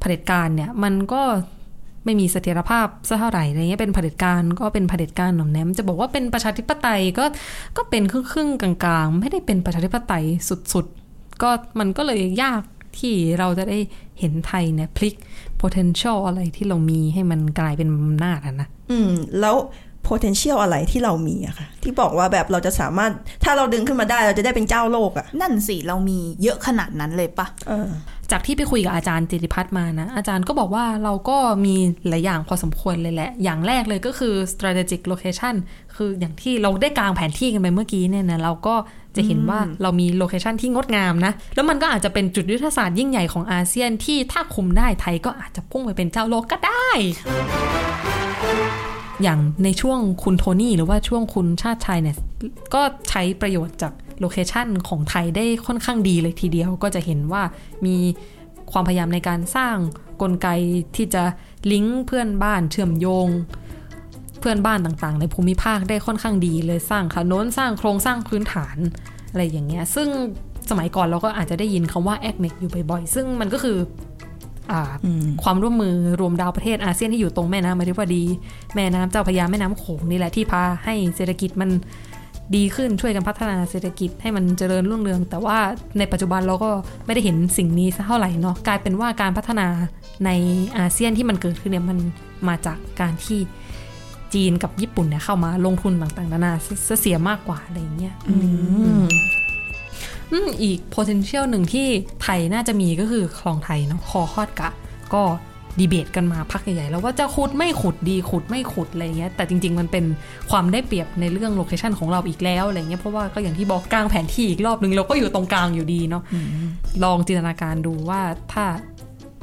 เผด็จการเนี่ย มันก็ไม่มีเสถียรภาพซะเท่าไหร่อะไรเงี้ยเป็นเผด็จการก็เป็นเผด็จการหน่อมแนมจะบอกว่าเป็นประชาธิปไตยก็ก็เป็นครึ่งๆกลางๆ ไม่ได้เป็นประชาธิปไตยสุดๆก็มันก็เลยยากที่เราจะได้เห็นไทยเนี่ยพลิก potential อะไรที่เรามีให้มันกลายเป็นอำนาจอะนะ
อืม แล้ว potential อะไรที่เรามีอะค่ะ ที่บอกว่าแบบเราจะสามารถถ้าเราดึงขึ้นมาได้เราจะได้เป็นเจ้าโลกอะ
นั่นสิ เรามีเยอะขนาดนั้นเลยปะ
เออ
จากที่ไปคุยกับอาจารย์จิติพัฒน์มานะ อาจารย์ก็บอกว่าเราก็มีหลายอย่างพอสมควรเลยแหละ อย่างแรกเลยก็คือ strategic location คืออย่างที่เราได้กางแผนที่กันไปเมื่อกี้เนี่ยนะเราก็ จะเห็นว่าเรามี location ที่งดงามนะ แล้วมันก็อาจจะเป็นจุดยุทธศาสตร์ยิ่งใหญ่ของอาเซียนที่ถ้าคุมได้ไทยก็อาจจะพุ่งไปเป็นเจ้าโลกก็ได้ อย่างในช่วงคุณโทนี่หรือว่าช่วงคุณชาติชายเนี่ยก็ใช้ประโยชน์จาก location ของไทยได้ค่อนข้างดีเลยทีเดียวก็จะเห็นว่ามีความพยายามในการสร้างกลไกที่จะลิงก์เพื่อนบ้านเชื่อมโยง เพื่อนบ้านต่างๆ ในภูมิภาคได้ค่อนข้างดีเลยสร้างถนนสร้างโครงสร้างพื้นฐานอะไรอย่างเงี้ย ซึ่งสมัยก่อนเราก็อาจจะได้ยินคำว่า a c m e c อยู่บ่อยๆ ซึ่งมันก็คืออ่าความร่วมมือรวมดาวประเทศอาเซียนที่อยู่ตรงแม่น้ำมาริวดี แม่น้ำเจ้าพระยาแม่น้ำโขงนี่แหละที่พาให้เศรษฐกิจมันดีขึ้นช่วยกันพัฒนาเศรษฐกิจให้มันเจริญรุ่งเรือง แต่ว่าในปัจจุบันเราก็ไม่ได้เห็นสิ่งนี้สักเท่าไหร่เนาะกลายเป็นว่าการพัฒนาในอาเซียนที่มันเกิดขึ้นเนี่ยมันมาจากการที่ จีนกับญี่ปุ่นเนี่ยเข้ามาลงทุนต่างๆนานาซะเสียมากกว่าอะไรอย่างเงี้ยอืมอีก potential หนึ่งที่ไทยน่าจะมีก็คือคลองไทยเนาะคอคอดกะ ก็ดีเบตกันมาพักใหญ่ๆแล้วว่าจะขุดไม่ขุดดีขุดไม่ขุดอะไรเงี้ยแต่จริง ๆ มันเป็นความได้เปรียบในเรื่องโลเคชันของเราอีกแล้วอะไรเงี้ยเพราะว่าก็อย่างที่บอกกลางแผนที่อีกรอบนึงเราก็อยู่ตรงกลางอยู่ดีเนาะลองจินตนาการดูว่าถ้า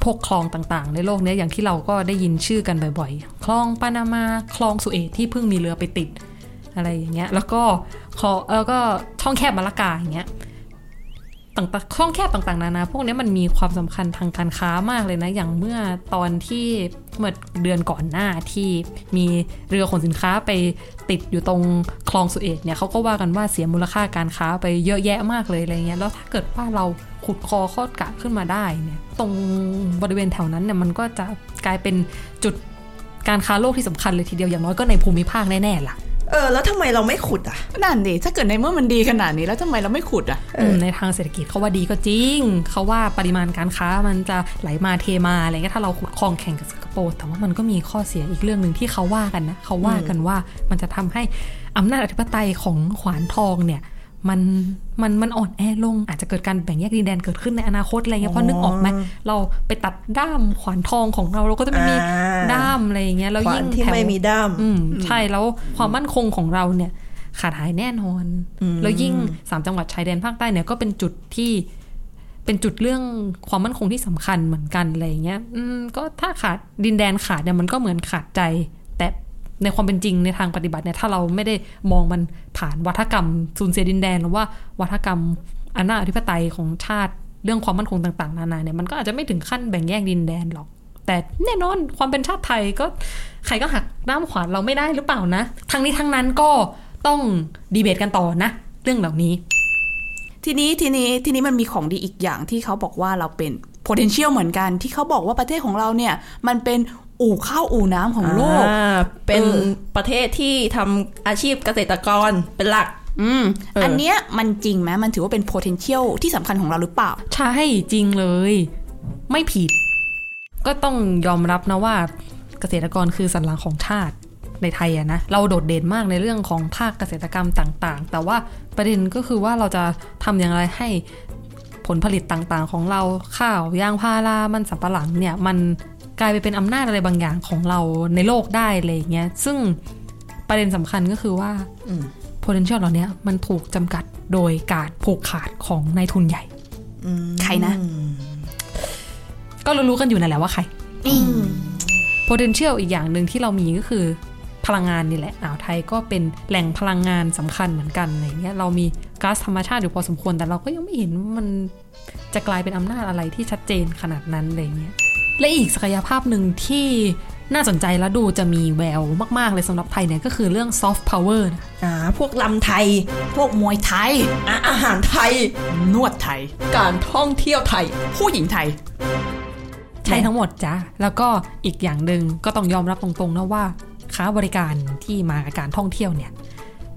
พวกคลองต่างๆ ในโลกนี้อย่างที่เราก็ได้ยินชื่อกันบ่อยๆ คลองปานามา คลองสุเอตที่เพิ่งมีเรือไปติด อะไรอย่างเงี้ย แล้วก็คองแล้วก็ช่องแคบมาลากาอย่างเงี้ย ต่างๆช่องแคบต่างๆ นานา พวกนี้มันมีความสำคัญทางการค้ามากเลยนะ อย่างเมื่อตอนที่เมื่อเดือนก่อนหน้าที่มีเรือขนสินค้าไปติดอยู่ตรงคลองสุเอตเนี่ยเขาก็ว่ากันว่าเสียมูลค่าการค้าไปเยอะแยะมากเลยอะไรเงี้ย แล้วถ้าเกิดว่าเราขุดคอคอดกะขึ้นมาได้เนี่ย ตรงบริเวณแถวนั้นเนี่ยมันก็จะกลายเป็นจุดการค้าโลกที่สำคัญเลยทีเดียวอย่างน้อยก็ในภูมิภาคแน่ๆล่ะ
เออแล้วทำไมเราไม่ขุดอะ
นั่นดิถ้าเกิดในเมื่อมันดีขนาดนี้แล้วทำไมเราไม่ขุดอะ
อืมในทางเศรษฐกิจเขาว่าดีก็จริงเขาว่าปริมาณการค้ามันจะไหลมาเทมาอะไรเงี้ยถ้าเราขุดคลองแข่งกับสิงคโปร์แต่ว่ามันก็มีข้อเสียอีกเรื่องหนึ่งที่เขาว่ากันนะเขาว่ากันว่ามันจะทำให้อำนาจอธิปไตยของขวานทองเนี่ย มันมันมันอ่อนแอลง อาจจะเกิดการแบ่งแยกดินแดนเกิดขึ้นในอนาคตอะไรเงี้ยเพราะนึกออกไหมเราไปตัดด้ามขวานทองของเราเราก็จะไม่มีด้ามอะไรอย่างเงี้ยแล้ว
ขวา
ยิ่
น
ง
ที่
แถว
ไม่มีด้าม
อืมใช่แล้วความมั่นคงของเราเนี่ย ขาดหายแน่นอน แล้วยิ่งสามจังหวัดชายแดนภาคใต้เนี่ยก็เป็นจุดที่เป็นจุดเรื่องความมั่นคงที่สำคัญเหมือนกันอะไรอย่างเงี้ย อืมก็ถ้าขาดดินแดนขาดเนี่ยมันก็เหมือนขาดใจ แต่ ในความเป็นจริงในทางปฏิบัติเนี่ยถ้าเราไม่ได้มองมันผ่านวัฒกรรมสูญเสียดินแดนหรือว่าวัฒกรรมอำนาจอธิปไตยของชาติเรื่องความมั่นคงต่าง ๆ นานาเนี่ยมันก็อาจจะไม่ถึงขั้นแบ่งแยกดินแดนหรอก แต่แน่นอนความเป็นชาติไทยก็ใครก็หักด้ามขวานเราไม่ได้หรือเปล่านะทั้งนี้ทั้งนั้นก็ต้องดีเบตกันต่อนะ เรื่องเหล่านี้
ทีนี้ทีนี้ทีนี้มันมีของดีอีกอย่างที่เขาบอกว่าเราเป็น potential เหมือนกันที่เขาบอกว่าประเทศของเราเนี่ย มันเป็น อู่ข้าวอู่น้ำของโลก
อ่าเป็น
เออ
ประเทศที่ทำอาชีพเกษตรกรเป็นหลัก
อืม
เอออั
อันเนี้ยมันจริงไหมมันถือว่าเป็น potential ที่สำคัญของเราหรือเปล่า
ใช่จริงเลย ไม่ผิด ก็ต้องยอมรับนะว่าเกษตรกรคือสันหลังของชาติในไทยอะนะเราโดดเด่นมากในเรื่องของภาคเกษตรกรรมต่าง ๆ แต่ว่าประเด็นก็คือว่าเราจะทำอย่างไรให้ผลผลิตต่างๆ ของเราข้าวยางพารามันสับปะหลังเนี่ยมัน กลายไปเป็นอำนาจอะไรบางอย่างของเราในโลกได้อะไรอย่างเงี้ยซึ่งประเด็นสำคัญก็คือว่า potential เหล่านี้มันถูกจำกัดโดยการผูกขาดของนายทุนใหญ่
ใครนะ
ก็รู้ๆกันอยู่นั่นแหละว่าใคร potential อีกอย่างหนึ่งที่เรามีก็คือ พลังงานนี่แหละอ่าวไทยก็เป็นแหล่งพลังงานสำคัญเหมือนกันอะไรเงี้ยเรามีก๊าซธรรมชาติอยู่พอสมควรแต่เราก็ยังไม่เห็นว่ามันจะกลายเป็นอำนาจอะไรที่ชัดเจนขนาดนั้นอะไรเงี้ย และอีกศักยภาพหนึ่งที่น่าสนใจและดูจะมีแววมาก ๆ เลยสำหรับไทยเนี่ยก็คือเรื่อง soft power นะ
อ่าพวกลำไทย
พวกมวยไทย
อะอาหารไทย
นวดไทย
การท่องเที่ยวไทย
ผู้หญิงไทย
ใช่ทั้งหมดจ้ะ แล้วก็อีกอย่างหนึ่งก็ต้องยอมรับตรงๆนะว่า ค้าบริการที่มากับการท่องเที่ยวเนี่ย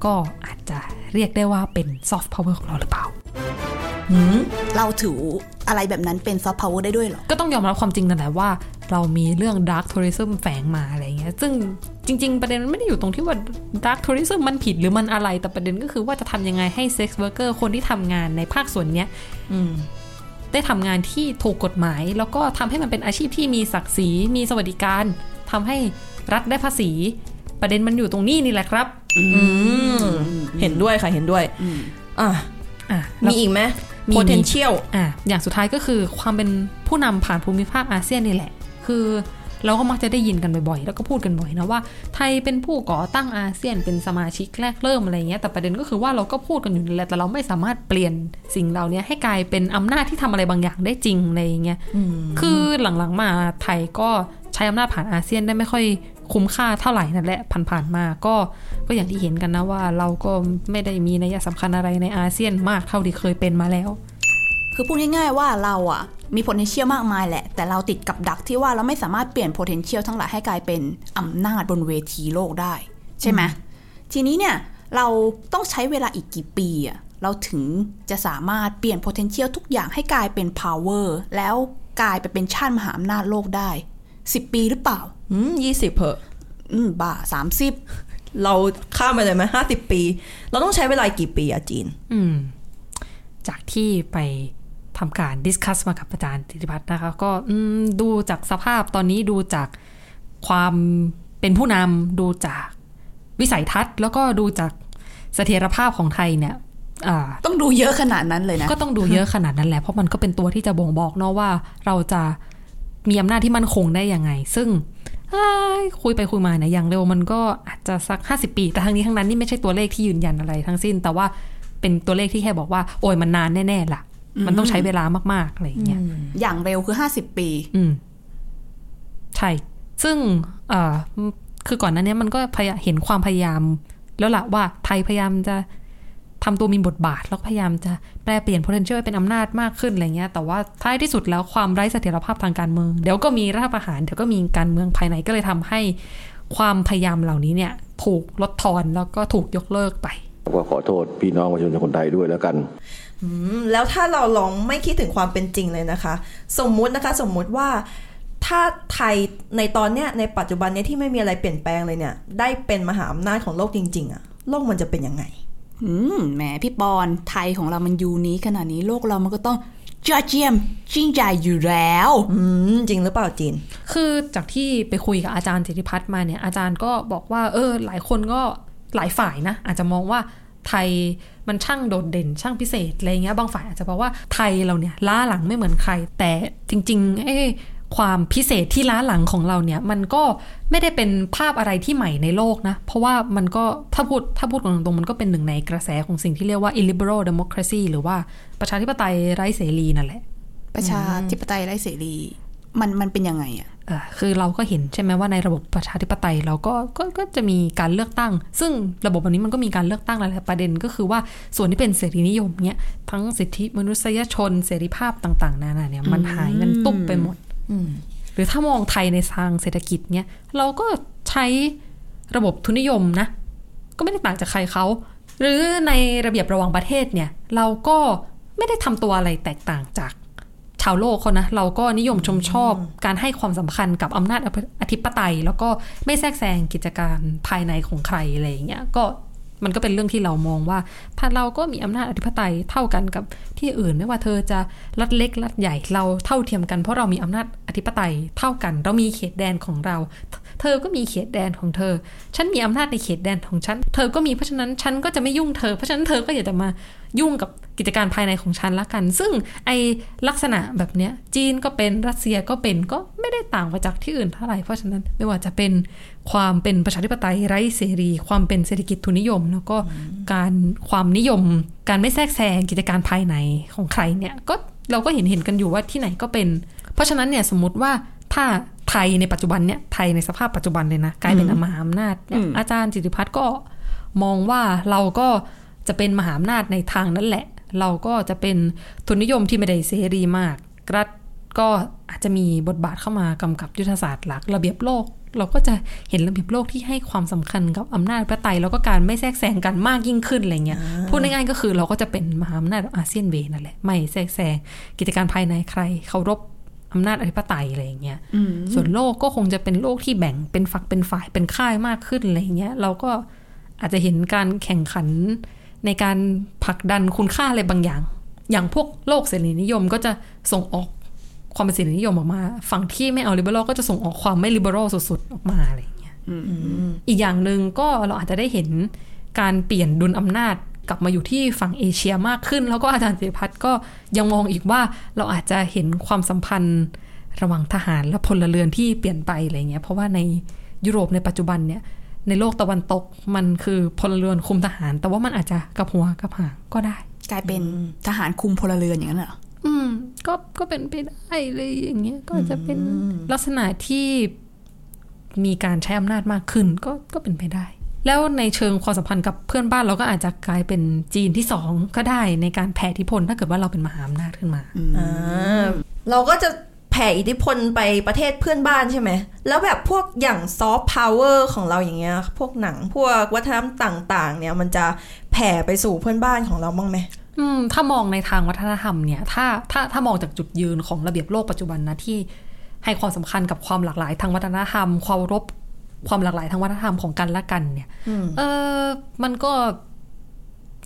ก็อาจจะเรียกได้ว่าเป็นซอฟต์พาวเวอร์ของเราหรือเปล่า
เราถืออะไรแบบนั้นเป็น soft power ได้ด้วยเหรอ
ก็ต้องยอมรับความจริงนั่นแหละว่า เรามีเรื่อง Dark Tourism แฝงมาอะไรเงี้ย ซึ่งจริง ๆ ประเด็นมันไม่ได้อยู่ตรงที่ว่า Dark Tourism มันผิดหรือมันอะไรแต่ประเด็นก็คือว่าจะทำยังไงให้ Sex Worker คนที่ทำงานในภาคส่วนเนี้ยได้ทำงานที่ถูกกฎหมาย แล้วก็ทำให้มันเป็นอาชีพที่มีศักดิ์ศรีมีสวัสดิการทำให้รัฐได้ภาษี ประเด็นมันอยู่ตรงนี้นี่แหละครับ
อืมเห็นด้วยค่ะเห็นด้วยอะ
อะ
มีอีกไหม
มี
potential
อะอย่างสุดท้ายก็คือความเป็นผู้นำผ่านภูมิภาคอาเซียนนี่แหละ คือเราก็มักจะได้ยินกันบ่อยๆ แล้วก็พูดกันบ่อยนะว่าไทยเป็นผู้ก่อตั้งอาเซียนเป็นสมาชิกแรกเริ่มอะไรเงี้ยแต่ประเด็นก็คือว่าเราก็พูดกันอยู่นั่นแหละแต่เราไม่สามารถเปลี่ยนสิ่งเหล่านี้ให้กลายเป็นอำนาจที่ทำอะไรบางอย่างได้จริงอะไรอย่างเงี้ยคือหลังๆมาไทยก็ใช้อำนาจผ่านอาเซียนได้ไม่ค่อย คุ้มค่าเท่าไหร่นั่นแหละผ่านๆมาก็ก็อย่างที่เห็นกันนะว่า เราก็ไม่ได้มีนัยสำคัญอะไรในอาเซียนมากเท่าที่เคยเป็นมาแล้ว
คือพูดง่ายๆว่าเราอะมี potential มากมายแหละ แต่เราติดกับดักที่ว่าเราไม่สามารถเปลี่ยน potential ทั้งหลายให้กลายเป็นอำนาจบนเวทีโลกได้ ใช่ไหมทีนี้เนี่ยเราต้องใช้เวลาอีกกี่ปีอะเราถึงจะสามารถเปลี่ยน potential ทุกอย่างให้กลายเป็น power แล้วกลายไปเป็นชาติมหาอำนาจโลกได้ 10ปีหรือเปล่า
อืมยี่สิบเพอะ
อืมบ้าสามสิบ
เราข้ามไปเลยไหมห้าสิบปี เราต้องใช้เวลากี่ปีอะจีน
อืม จากที่ไปทำการดิสคัสมากับอาจารย์ธิติพัฒน์นะคะ ก็อืมดูจากสภาพตอนนี้ดูจากความเป็นผู้นำดูจากวิสัยทัศน์ แล้วก็ดูจากเสถียรภาพของไทยเนี่ยอ่า
ต้องดูเยอะขนาดนั้นเลยนะ
ก็ต้องดูเยอะขนาดนั้นแหละ เพราะมันก็เป็นตัวที่จะบ่งบอกเนาะว่า เราจะ มีอำนาจที่มั่นคงได้ยังไง ซึ่งเอ้ยคุยไปคุยมาเนี่ยอย่างเร็วมันก็อาจจะสัก 50 ปี แต่ทั้งนี้ทั้งนั้นนี่ไม่ใช่ตัวเลขที่ยืนยันอะไรทั้งสิ้น แต่ว่าเป็นตัวเลขที่แค่บอกว่า โอ้ยมันนานแน่ๆล่ะ มันต้องใช้เวลามากๆอะไรอย่างเงี้ย
อย่างเร็วคือ 50 ปี
อืมใช่ ซึ่งเอ่อคือก่อนหนั้นเนี้ยมันก็พยายามเห็นความพยายาม แล้วล่ะว่าไทยพยายามจะ ทำตัวมีบทบาท แล้วก็พยายามจะแปลเปลี่ยน potential ให้เป็นอำนาจมากขึ้นอะไรเงี้ยแต่ว่าท้ายที่สุดแล้วความไร้เสถียรภาพทางการเมือง เดี๋ยวก็มีรัฐประหารเดี๋ยวก็มีการเมืองภายในก็เลยทำให้ความพยายามเหล่านี้เนี่ยถูกลดทอนแล้วก็ถูกยกเลิกไป
ก็ขอโทษพี่น้องประชาชนคนไทยด้วยแล้วกัน
อืมแล้วถ้าเราลองไม่คิดถึงความเป็นจริงเลยนะคะ สมมุตินะคะสมมุติว่าถ้าไทยในตอนเนี้ยในปัจจุบันเนี้ยที่ไม่มีอะไรเปลี่ยนแปลงเลยเนี่ย ได้เป็นมหาอำนาจของโลกจริง ๆอะโลกมันจะเป็นยังไง
อืมแหมพี่ปอนไทยของเรามันยูนี้ขนาดนี้โลกเรามันก็ต้องยอดเยี่ยมยิ่งใหญ่อยู่แล้ว
อืมจริงหรือเปล่าจีน
คือจากที่ไปคุยกับอาจารย์จิติพัฒน์มาเนี่ยอาจารย์ก็บอกว่า เออ หลายคนก็หลายฝ่ายนะ อาจจะมองว่าไทยมันช่างโดดเด่นช่างพิเศษอะไรเงี้ยบางฝ่ายอาจจะบอกว่าไทยเราเนี่ยล้าหลังไม่เหมือนใคร แต่จริงๆไอ้ ความพิเศษที่ล้าหลังของเราเนี่ย มันก็ไม่ได้เป็นภาพอะไรที่ใหม่ในโลกนะ เพราะว่ามันก็ถ้าพูดถ้าพูดกันตรงๆมันก็เป็นหนึ่งในกระแสของสิ่งที่เรียกว่า illiberal democracy หรือว่าประชาธิปไตยไร้เสรีนั่นแหละ
ประชาธิปไตยไร้เสรี มันมันเป็นยังไงอะ
เอ่อคือเราก็เห็นใช่ไหมว่าในระบบประชาธิปไตยเราก็ก็ก็จะมีการเลือกตั้ง ซึ่งระบบแบบนี้มันก็มีการเลือกตั้งหลายๆประเด็นก็คือว่าส่วนที่เป็นเสรีนิยมเนี่ยทั้งสิทธิมนุษยชนเสรีภาพต่าง ๆนานาเนี่ยมันหายกันตุ้มไปหมด หรือถ้ามองไทยในทางเศรษฐกิจเนี่ยเราก็ใช้ระบบทุนนิยมนะ ก็ไม่ได้ต่างจากใครเขา หรือในระเบียบระหว่างประเทศเนี่ย เราก็ไม่ได้ทำตัวอะไรแตกต่างจากชาวโลกเขานะ เราก็นิยมชมชอบการให้ความสำคัญกับอำนาจอธิปไตย แล้วก็ไม่แทรกแซงกิจการภายในของใครอะไรอย่างเงี้ยก็ มันก็เป็นเรื่องที่เรามองว่าถ้าเราก็มีอำนาจอธิปไตยเท่ากันกับที่อื่นไม่ว่าเธอจะรัดเล็กรัดใหญ่เราเท่าเทียมกันเพราะเรามีอำนาจอธิปไตยเท่ากัน เรามีเขตแดนของเรา เธอก็มีเขตแดนของเธอ ฉันมีอำนาจในเขตแดนของฉัน เธอก็มีเพราะฉะนั้นฉันก็จะไม่ยุ่งเธอเพราะฉะนั้นเธอก็อย่าจะมา ยุ่งกับกิจการภายในของฉันละกัน ซึ่งไอลักษณะแบบเนี้ยจีนก็เป็นรัสเซียก็เป็นก็ไม่ได้ต่างไปจากที่อื่นเท่าไหร่เพราะฉะนั้นไม่ว่าจะเป็นความเป็นประชาธิปไตยไร้เสรี ความเป็นเศรษฐกิจทุนนิยม แล้วก็การความนิยม การไม่แทรกแซงกิจการภายในของใครเนี่ยก็เราก็เห็นเห็นกันอยู่ว่าที่ไหนก็เป็น เพราะฉะนั้นเนี่ยสมมติว่าถ้าไทยในปัจจุบันเนี่ยไทยในสภาพปัจจุบันเลยนะกลายเป็นมหาอำนาจเนี่ยอาจารย์จิติพัฒน์ก็มองว่าเราก็ จะเป็นมหาอำนาจในทางนั้นแหละ เราก็จะเป็นทุนนิยมที่ไม่ได้เสรีมาก รัฐก็อาจจะมีบทบาทเข้ามากำกับยุทธศาสตร์หลัก ระเบียบโลก เราก็จะเห็นระเบียบโลกที่ให้ความสำคัญกับอำนาจประไตยแล้วก็การไม่แทรกแซงกันมากยิ่งขึ้นอะไรเงี้ยพูดง่ายๆก็คือเราก็จะเป็นมหาอำนาจอาเซียนเวนั่นแหละไม่แทรกแซงกิจการภายในใครเคารพอำนาจอธิปไตยอะไรอย่างเงี้ย ส่วนโลกก็คงจะเป็นโลกที่แบ่งเป็นฝักเป็นฝ่ายเป็นค่ายมากขึ้นอะไรอย่างเงี้ย เราก็อาจจะเห็นการแข่งขัน ในการผลักดันคุณค่าอะไรบางอย่าง อย่างพวกโลกเสรีนิยมก็จะส่งออกความเป็นเสรีนิยมออกมา ฝั่งที่ไม่เอาลิเบอรัลก็จะส่งออกความไม่ลิเบอรัลสุดๆ ออกมาอะไรอย่างเงี้ยอีกอย่างหนึ่งก็เราอาจจะได้เห็นการเปลี่ยนดุลอำนาจกลับมาอยู่ที่ฝั่งเอเชียมากขึ้น แล้วก็อาจารย์เจพัฒน์ก็ยังมองอีกว่าเราอาจจะเห็นความสัมพันธ์ระหว่างทหารและพลเรือนที่เปลี่ยนไปอะไรเงี้ยเพราะว่าในยุโรปในปัจจุบันเนี่ย ในโลกตะวันตกมันคือพลเรือนคุมทหาร แต่ว่ามันอาจจะกับหัวกับหางก็ได้
กลายเป็นทหารคุมพลเรือนอย่างนั้นเหรอ
อืม ก็ก็เป็นไปได้เลยอย่างเงี้ยก็จะเป็นลักษณะที่มีการใช้อำนาจมากขึ้นก็ก็เป็นไปได้ แล้วในเชิงความสัมพันธ์กับเพื่อนบ้านเราก็อาจจะกลายเป็นจีนที่สองก็ได้ในการแผ่อิทธิพลถ้าเกิดว่าเราเป็นมหาอำนาจขึ้นมา
อ่าเราก็จะแผ่อิทธิพลไปประเทศเพื่อนบ้านใช่ไหม แล้วแบบพวกอย่างซอฟต์พาวเวอร์ของเราอย่างเงี้ย พวกหนังพวกวัฒนธรรมต่างๆ เนี่ยมันจะแผ่ไปสู่เพื่อนบ้านของเราบ้างไหม
อืมถ้ามองในทางวัฒนธรรมเนี่ย ถ้าถ้าถ้ามองจากจุดยืนของระเบียบโลกปัจจุบันนะที่ให้ความสำคัญกับความหลากหลายทางวัฒนธรรม ความรบความหลากหลายทางวัฒนธรรมของกันและกันเนี่ย เออมันก็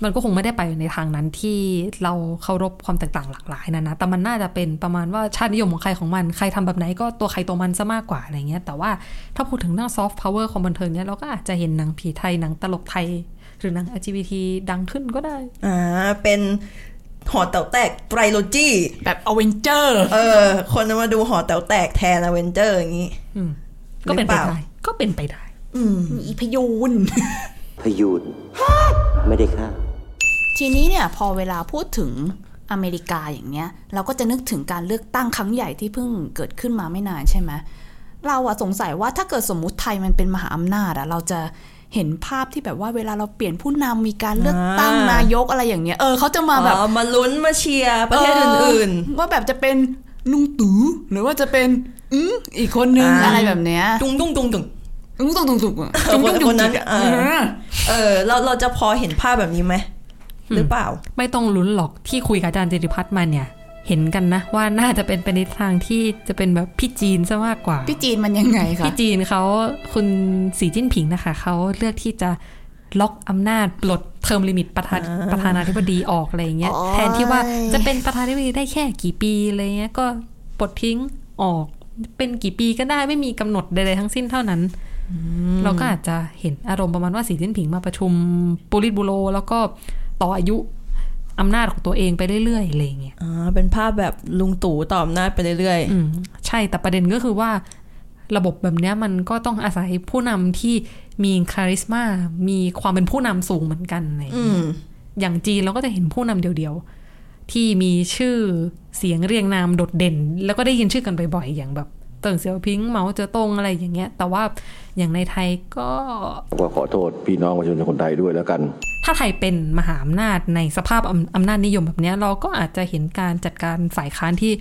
มันก็คงไม่ได้ไปในทางนั้นที่เราเคารพความแตกต่างหลากหลายนะนะ แต่มันน่าจะเป็นประมาณว่าชาตินิยมของใครของมัน ใครทำแบบไหนก็ตัวใครตัวมันซะมากกว่าอะไรเงี้ย แต่ว่าถ้าพูดถึงเรื่องซอฟต์พาวเวอร์ของบันเทิงเนี่ยเราก็อาจจะเห็นหนังผีไทยหนังตลกไทย หรือหนัง LGBT ดังขึ้นก็ได้
อ่า เป็นหอแต๋วแตก trilogy
แบบอเวนเจอร์
เออ คนมาดูหอแต๋วแตกแทนอเวนเจอร์อย่างนี้
อืมก็เป็นไป
หรือเปล่า
ได้ ก็เป็นไปได้
อืม
อีพยูน
พยูนไม่ได้ฆ่า
ทีนี้เนี่ยพอเวลาพูดถึงอเมริกาอย่างเนี้ย เราก็จะนึกถึงการเลือกตั้งครั้งใหญ่ที่เพิ่งเกิดขึ้นมาไม่นานใช่ไหมเราอะสงสัยว่าถ้าเกิดสมมุติไทยมันเป็นมหาอำนาจอะเราจะเห็นภาพที่แบบว่าเวลาเราเปลี่ยนผู้นำมีการเลือกตั้ง
อ่าน
นายกอะไรอย่างเงี้ยเออเขาจะมาแบบ
อ๋อมาลุ้นมาเชียร์ประเทศอื่น
เว่าแบบจะเป็นลุงตู่หรือว่าจะเป็นอืมอีกคนนึง
อ่า
อะไรแบบเนี้ย
ๆตุ้งตุ้งตุ้งตุ้ง
ลุงตู่ตุงตุง
เออคนคนนั้นเออเออเราเราจะพอเห็นภาพแบบนี้ไหม หรือเปล่า
ไม่ต้องลุ้นหรอกที่คุยกับอาจารย์เจริพัฒน์มาเนี่ย เห็นกันนะ ว่าน่าจะเป็นไปในทางที่จะเป็นแบบพี่จีนซะมากกว่า
พี่จีนมันยังไงคะ
พี่จีนเขาคุณสีจิ้นผิงนะคะเขาเลือกที่จะล็อกอำนาจปลดเทอมลิมิตประธานประธานาธิบดีออกอะไรอย่างเงี้ยแทนที่ว่าจะเป็นประธานาธิบดีได้แค่กี่ปีอะไรเงี้ยก็ปลดทิ้งออก เป็นกี่ปีก็ได้ไม่มีกำหนดใดๆทั้งสิ้นเท่านั้นเราก็อาจจะเห็นอารมณ์ประมาณว่าสีจิ้นผิงมาประชุมปูริตบูโร แล้วก็ ต่ออายุอำนาจของตัวเองไปเรื่อยๆอะไรอย่างเงี้ย
อ่าเป็นภาพแบบลุงตู่ต่ออำนาจไปเรื่อย
อืมใช่แต่ประเด็นก็คือว่า ระบบแบบเนี้ยมันก็ต้องอาศัยผู้นำที่มีคาริสมามีความเป็นผู้นำสูงเหมือนกันอะไรอย่าง
ๆอื
เงี้ย
ม
อย่างจีนเราก็จะเห็นผู้นำเดียวๆที่มีชื่อเสียงเรียงนามโดดเด่น แล้วก็ได้ยินชื่อกันบ่อยๆอย่างแบบ เติ่งเสี่ยวพิงเหมาเจ๋อตงอะไรอย่างเงี้ย แต่ว่าอย่างในไทยก็
ก็ขอโทษพี่น้องประชาชนคนไทยด้วยแล้วกัน
ถ้าไทยเป็นมหาอำนาจในสภาพอำอำนาจนิยมแบบเนี้ยเราก็อาจจะเห็นการจัดการฝ่ายค้านที่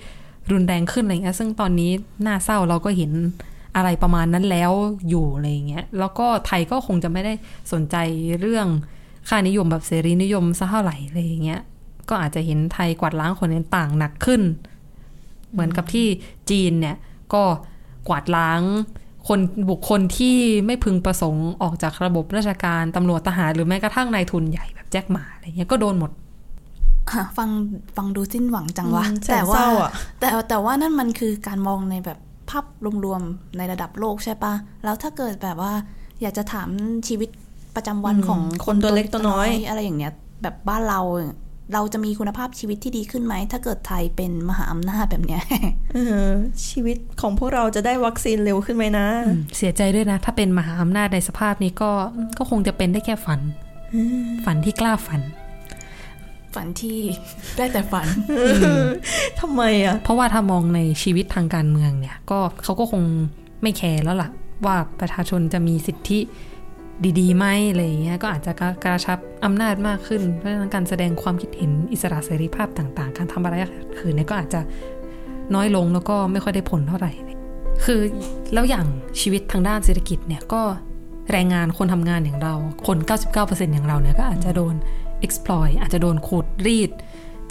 รุนแรงขึ้นอะไรเงี้ยซึ่งตอนนี้น่าเศร้าเราก็เห็นอะไรประมาณนั้นแล้วอยู่อะไรเงี้ยแล้วก็ไทยก็คงจะไม่ได้สนใจเรื่องค่านิยมแบบเสรีนิยมซะเท่าไหร่อะไรเงี้ยก็อาจจะเห็นไทยกวาดล้างคนต่างหนักขึ้น เหมือนกับที่จีนเนี่ย ก็กวาดล้าง คนบุคคลที่ไม่พึงประสงค์ออกจากระบบราชการตำรวจทหารหรือแม้กระทั่งนายทุนใหญ่แบบแจ็คหมาอะไรเงี้ยก็โดนหมด
อะฟังฟังดูสิ้นหวังจังวะ
อืมแสน
แต่ว่า
เศร้าอะ
แต่แต่ว่านั่นมันคือการมองในแบบภาพรวมๆในระดับโลกใช่ปะแล้วถ้าเกิดแบบว่า อยากจะถามชีวิตประจำวัน
อืม
ของ
คนตัวเล็กตัวน้อย
อะไรอย่างเงี้ย แบบบ้านเรา เราจะมีคุณภาพชีวิตที่ดีขึ้นไหม ถ้าเกิดไทยเป็นมหาอำนาจแบบเนี้ย
เออชีวิตของพวกเราจะได้วัคซีนเร็วขึ้นไหมนะ
เสียใจด้วยนะ ถ้าเป็นมหาอำนาจในสภาพนี้ก็ก็คงจะเป็นได้แค่ฝัน ฝันที่กล้าฝัน
ฝันที่ได้แต่ฝัน
ทำไมอะ
เพราะว่าถ้ามองในชีวิตทางการเมืองเนี่ย ก็เขาก็คงไม่แคร์แล้วล่ะ ว่าประชาชนจะมีสิทธิ ดีๆไหมอะไรอย่างเงี้ยก็อาจจะกระชับอำนาจมากขึ้น เพราะฉะนั้นการแสดงความคิดเห็นอิสระเสรีภาพต่าง ๆ การทำอะไรคืนเนี่ยก็อาจจะน้อยลงแล้วก็ไม่ค่อยได้ผลเท่าไหร่ คือแล้วอย่างชีวิตทางด้านเศรษฐกิจเนี่ยก็แรงงานคนทำงานอย่างเรา คน 99%อย่างเราเนี่ยก็อาจจะโดน exploit อาจจะโดนขูดรีด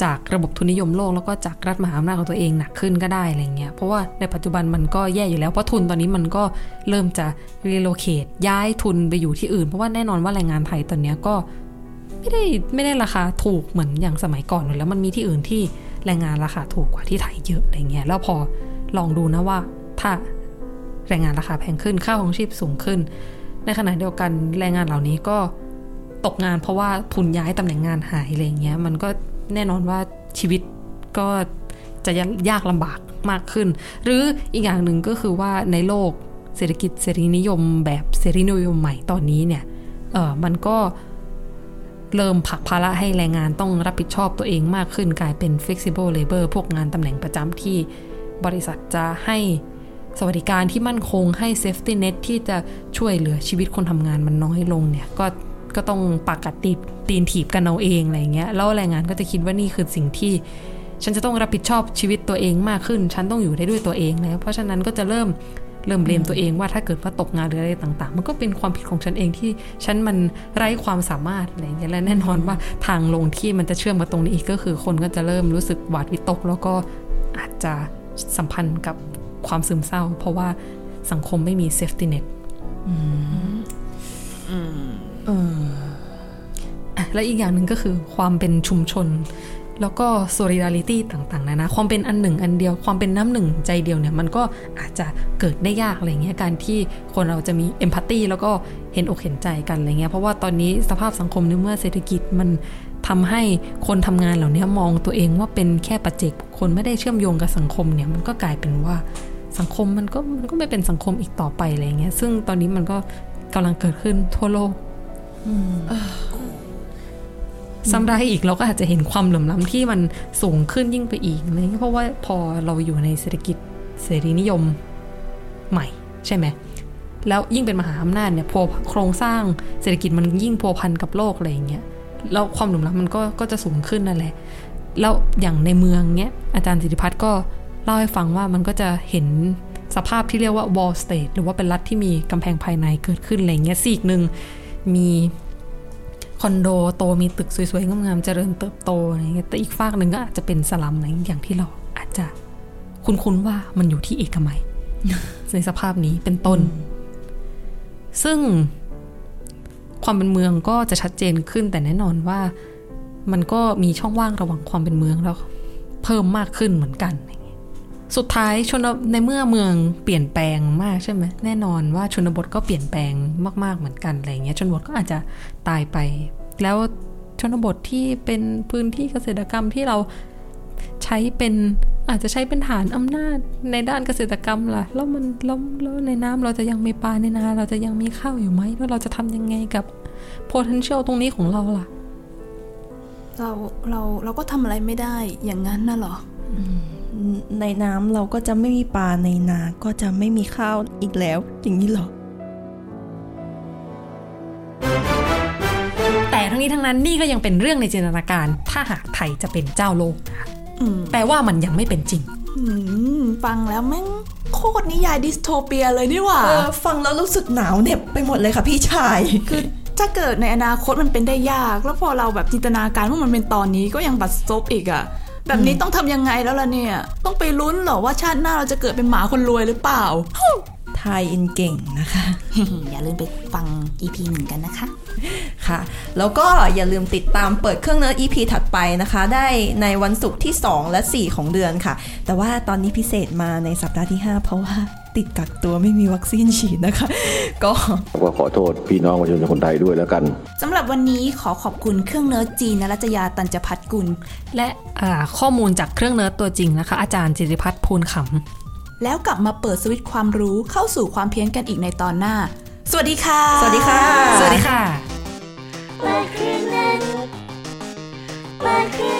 จากระบบทุนนิยมโลกแล้วก็จากรัฐมหาอำนาจของตัวเองหนักขึ้นก็ได้อะไรเงี้ยเพราะว่าในปัจจุบันมันก็แย่อยู่แล้วเพราะทุนตอนนี้มันก็เริ่มจะ relocate ย้ายทุนไปอยู่ที่อื่น เพราะว่าแน่นอนว่าแรงงานไทยตอนนี้ก็ไม่ได้ไม่ได้ราคาถูกเหมือนอย่างสมัยก่อนอยู่แล้วมันมีที่อื่นที่แรงงานราคาถูกกว่าที่ไทยเยอะอะไรเงี้ยแล้วพอลองดูนะว่าถ้าแรงงานราคาแพงขึ้นค่าของชีพสูงขึ้น ในขณะเดียวกันแรงงานเหล่านี้ก็ตกงานเพราะว่าทุนย้ายตำแหน่งงานหายอะไรเงี้ยมันก็ แน่นอนว่าชีวิตก็จะยากลำบากมากขึ้น หรืออีกอย่างหนึ่งก็คือว่าในโลกเศรษฐกิจเสรีนิยมแบบเสรีนิยมใหม่ตอนนี้เนี่ยเออมันก็เริ่มผลักภาระให้แรงงานต้องรับผิดชอบตัวเองมากขึ้นกลายเป็น flexible labor พวกงานตำแหน่งประจำที่บริษัทจะให้สวัสดิการที่มั่นคงให้ safety net ที่จะช่วยเหลือชีวิตคนทำงานมันน้อยลงเนี่ย ก็ ก็ต้องปากกัดตีตีนถีบกันเอาเองอะไรเงี้ยแล้วแรงงานก็จะคิดว่านี่คือสิ่งที่ ฉันจะต้องรับผิดชอบชีวิตตัวเองมากขึ้น ฉันต้องอยู่ได้ด้วยตัวเองแล้วเพราะฉะนั้นก็จะเริ่มเริ่มเลมตัวเองว่าถ้าเกิดว่าตกงานหรืออะไรต่างๆ มันก็เป็นความผิดของฉันเองที่ฉันมันไร้ความสามารถอะไรเงี้ยและแน่นอนว่าทางลงที่มันจะเชื่อมกับตรงนี้อีกก็คือคนก็จะเริ่มรู้สึกหวาดวิตก แล้วก็อาจจะสัมพันธ์กับความซึมเศร้า เพราะว่าสังคมไม่มี safety net อะ และอีกอย่างหนึ่งก็คือความเป็นชุมชน แล้วก็ solidarity ต่างๆ นะนะ ความเป็นอันหนึ่งอันเดียว ความเป็นน้ำหนึ่งใจเดียวเนี่ย มันก็อาจจะเกิดได้ยากอะไรเงี้ย การที่คนเราจะมี empathy แล้วก็เห็นอกเห็นใจกันอะไรเงี้ย เพราะว่าตอนนี้สภาพสังคมในเมื่อเศรษฐกิจมันทำให้คนทำงานเหล่านี้มองตัวเองว่าเป็นแค่ปัจเจกคคนไม่ได้เชื่อมโยงกับสังคมเนี่ย มันก็กลายเป็นว่าสังคมมันก็มันก็ไม่เป็นสังคมอีกต่อไปอะไรเงี้ย ซึ่งตอนนี้มันก็กำลังเกิดขึ้นทั่วโลก ซ้ำได้อีกเราก็อาจจะเห็นความเหลื่อมล้ำที่มันสูงขึ้นยิ่งไปอีกอะไรเงี้ยเพราะว่าพอเราอยู่ในเศรษฐกิจเสรีนิยมใหม่ ใช่ไหมแล้วยิ่งเป็นมหาอำนาจเนี่ยพัวโครงสร้างเศรษฐกิจมันยิ่งพัวพันกับโลกอะไรอย่างเงี้ยแล้วความเหลื่อมล้ำมันก็ก็จะสูงขึ้นนั่นแหละ แล้วอย่างในเมืองเนี้ยอาจารย์สิทธิพัฒน์ก็เล่าให้ฟังว่ามันก็จะเห็นสภาพที่เรียกว่า wall state หรือว่าเป็นรัฐที่มีกำแพงภายในเกิดขึ้นอะไรเงี้ยซีกหนึ่ง มีคอนโดโตมีตึกสวยๆงามๆเจริญเติบโตอะไรเงี้ยแต่อีกฝากหนึ่งก็อาจจะเป็นสลัมอะไรอย่างที่เราอาจจะคุ้นๆว่ามันอยู่ที่เอกมัยในสภาพนี้เป็นต้น ซึ่งความเป็นเมืองก็จะชัดเจนขึ้นแต่แน่นอนว่ามันก็มีช่องว่างระหว่างความเป็นเมืองแล้ว เพิ่มมากขึ้นเหมือนกันอย่าง สุดท้ายชนในเมื่อเมืองเปลี่ยนแปลงมากใช่ไหมแน่นอนว่าชนบทก็เปลี่ยนแปลงมาก ๆเหมือนกันอะไรเงี้ยชนบทก็อาจจะตายไป แล้วชนบทที่เป็นพื้นที่เกษตรกรรมที่เราใช้เป็นอาจจะใช้เป็นฐานอำนาจในด้านเกษตรกรรมล่ะแล้วมันแล้วแล้วในน้ำเราจะยังมีปลาในนาเราจะยังมีข้าวอยู่ไหมแล้วเราจะทำยังไงกับ potential ตรงนี้ของเราล่ะ
เราเราเราก็ทำอะไรไม่ได้อย่างนั้นน่ะเหรออ
ในน้ำเราก็จะไม่มีปลาในนาก็จะไม่มีข้าวอีกแล้ว อย่างนี้เหรอ
แต่ทั้งนี้ทั้งนั้นนี่ก็ยังเป็นเรื่องในจินตนาการ ถ้าหากไทยจะเป็นเจ้าโลกนะคะ
อืม
แปลว่ามันยังไม่เป็นจริง
อืมฟังแล้วแม่งโคตรนิยายดิสโทเปียเลยนี่หว่า
เออฟังแล้วรู้สึกหนาวเหน็บไปหมดเลยค่ะพี่ชาย
คือถ้าเกิดในอนาคตมันเป็นได้ยาก แล้วพอเราแบบจินตนาการว่ามันเป็นตอนนี้ก็ยังบัดซบอีกอะ แบบนี้ต้องทำยังไงแล้วล่ะเนี่ย ต้องไปลุ้นเหรอว่าชาติหน้าเราจะเกิดเป็นหมาคนรวยหรือเปล่า
ไทยอินเก่งนะคะ
อย่าลืมไปฟัง EP หนึ่งกันนะคะ
ค่ะ แล้วก็อย่าลืมติดตามเปิดเครื่องเนื้อ EP ถัดไปนะคะ ได้ในวันศุกร์ที่ 2 และ 4 ของเดือนค่ะ แต่ว่าตอนนี้พิเศษมาในสัปดาห์ที่ 5 เพราะว่า ติดกักตัวไม่มีวัคซีนฉีดนะคะ ก็
ก็ขอโทษพี่น้องประชาชนคนไทยด้วยแล้วกัน
สำหรับวันนี้ขอขอบคุณเครื่องเนื้อจีนนรัจยาตันจพัฒกุล
และข้อมูลจากเครื่องเนื้อตัวจริงนะคะ อาจารย์จิริพัฒน์ภูลขำ
แล้วกลับมาเปิดสวิตช์ความรู้เข้าสู่ความเพี้ยนกันอีกในตอนหน้า สวัสดีค่ะ
สวัสดีค่ะ
สวัสดีค่ะ
เปิดคื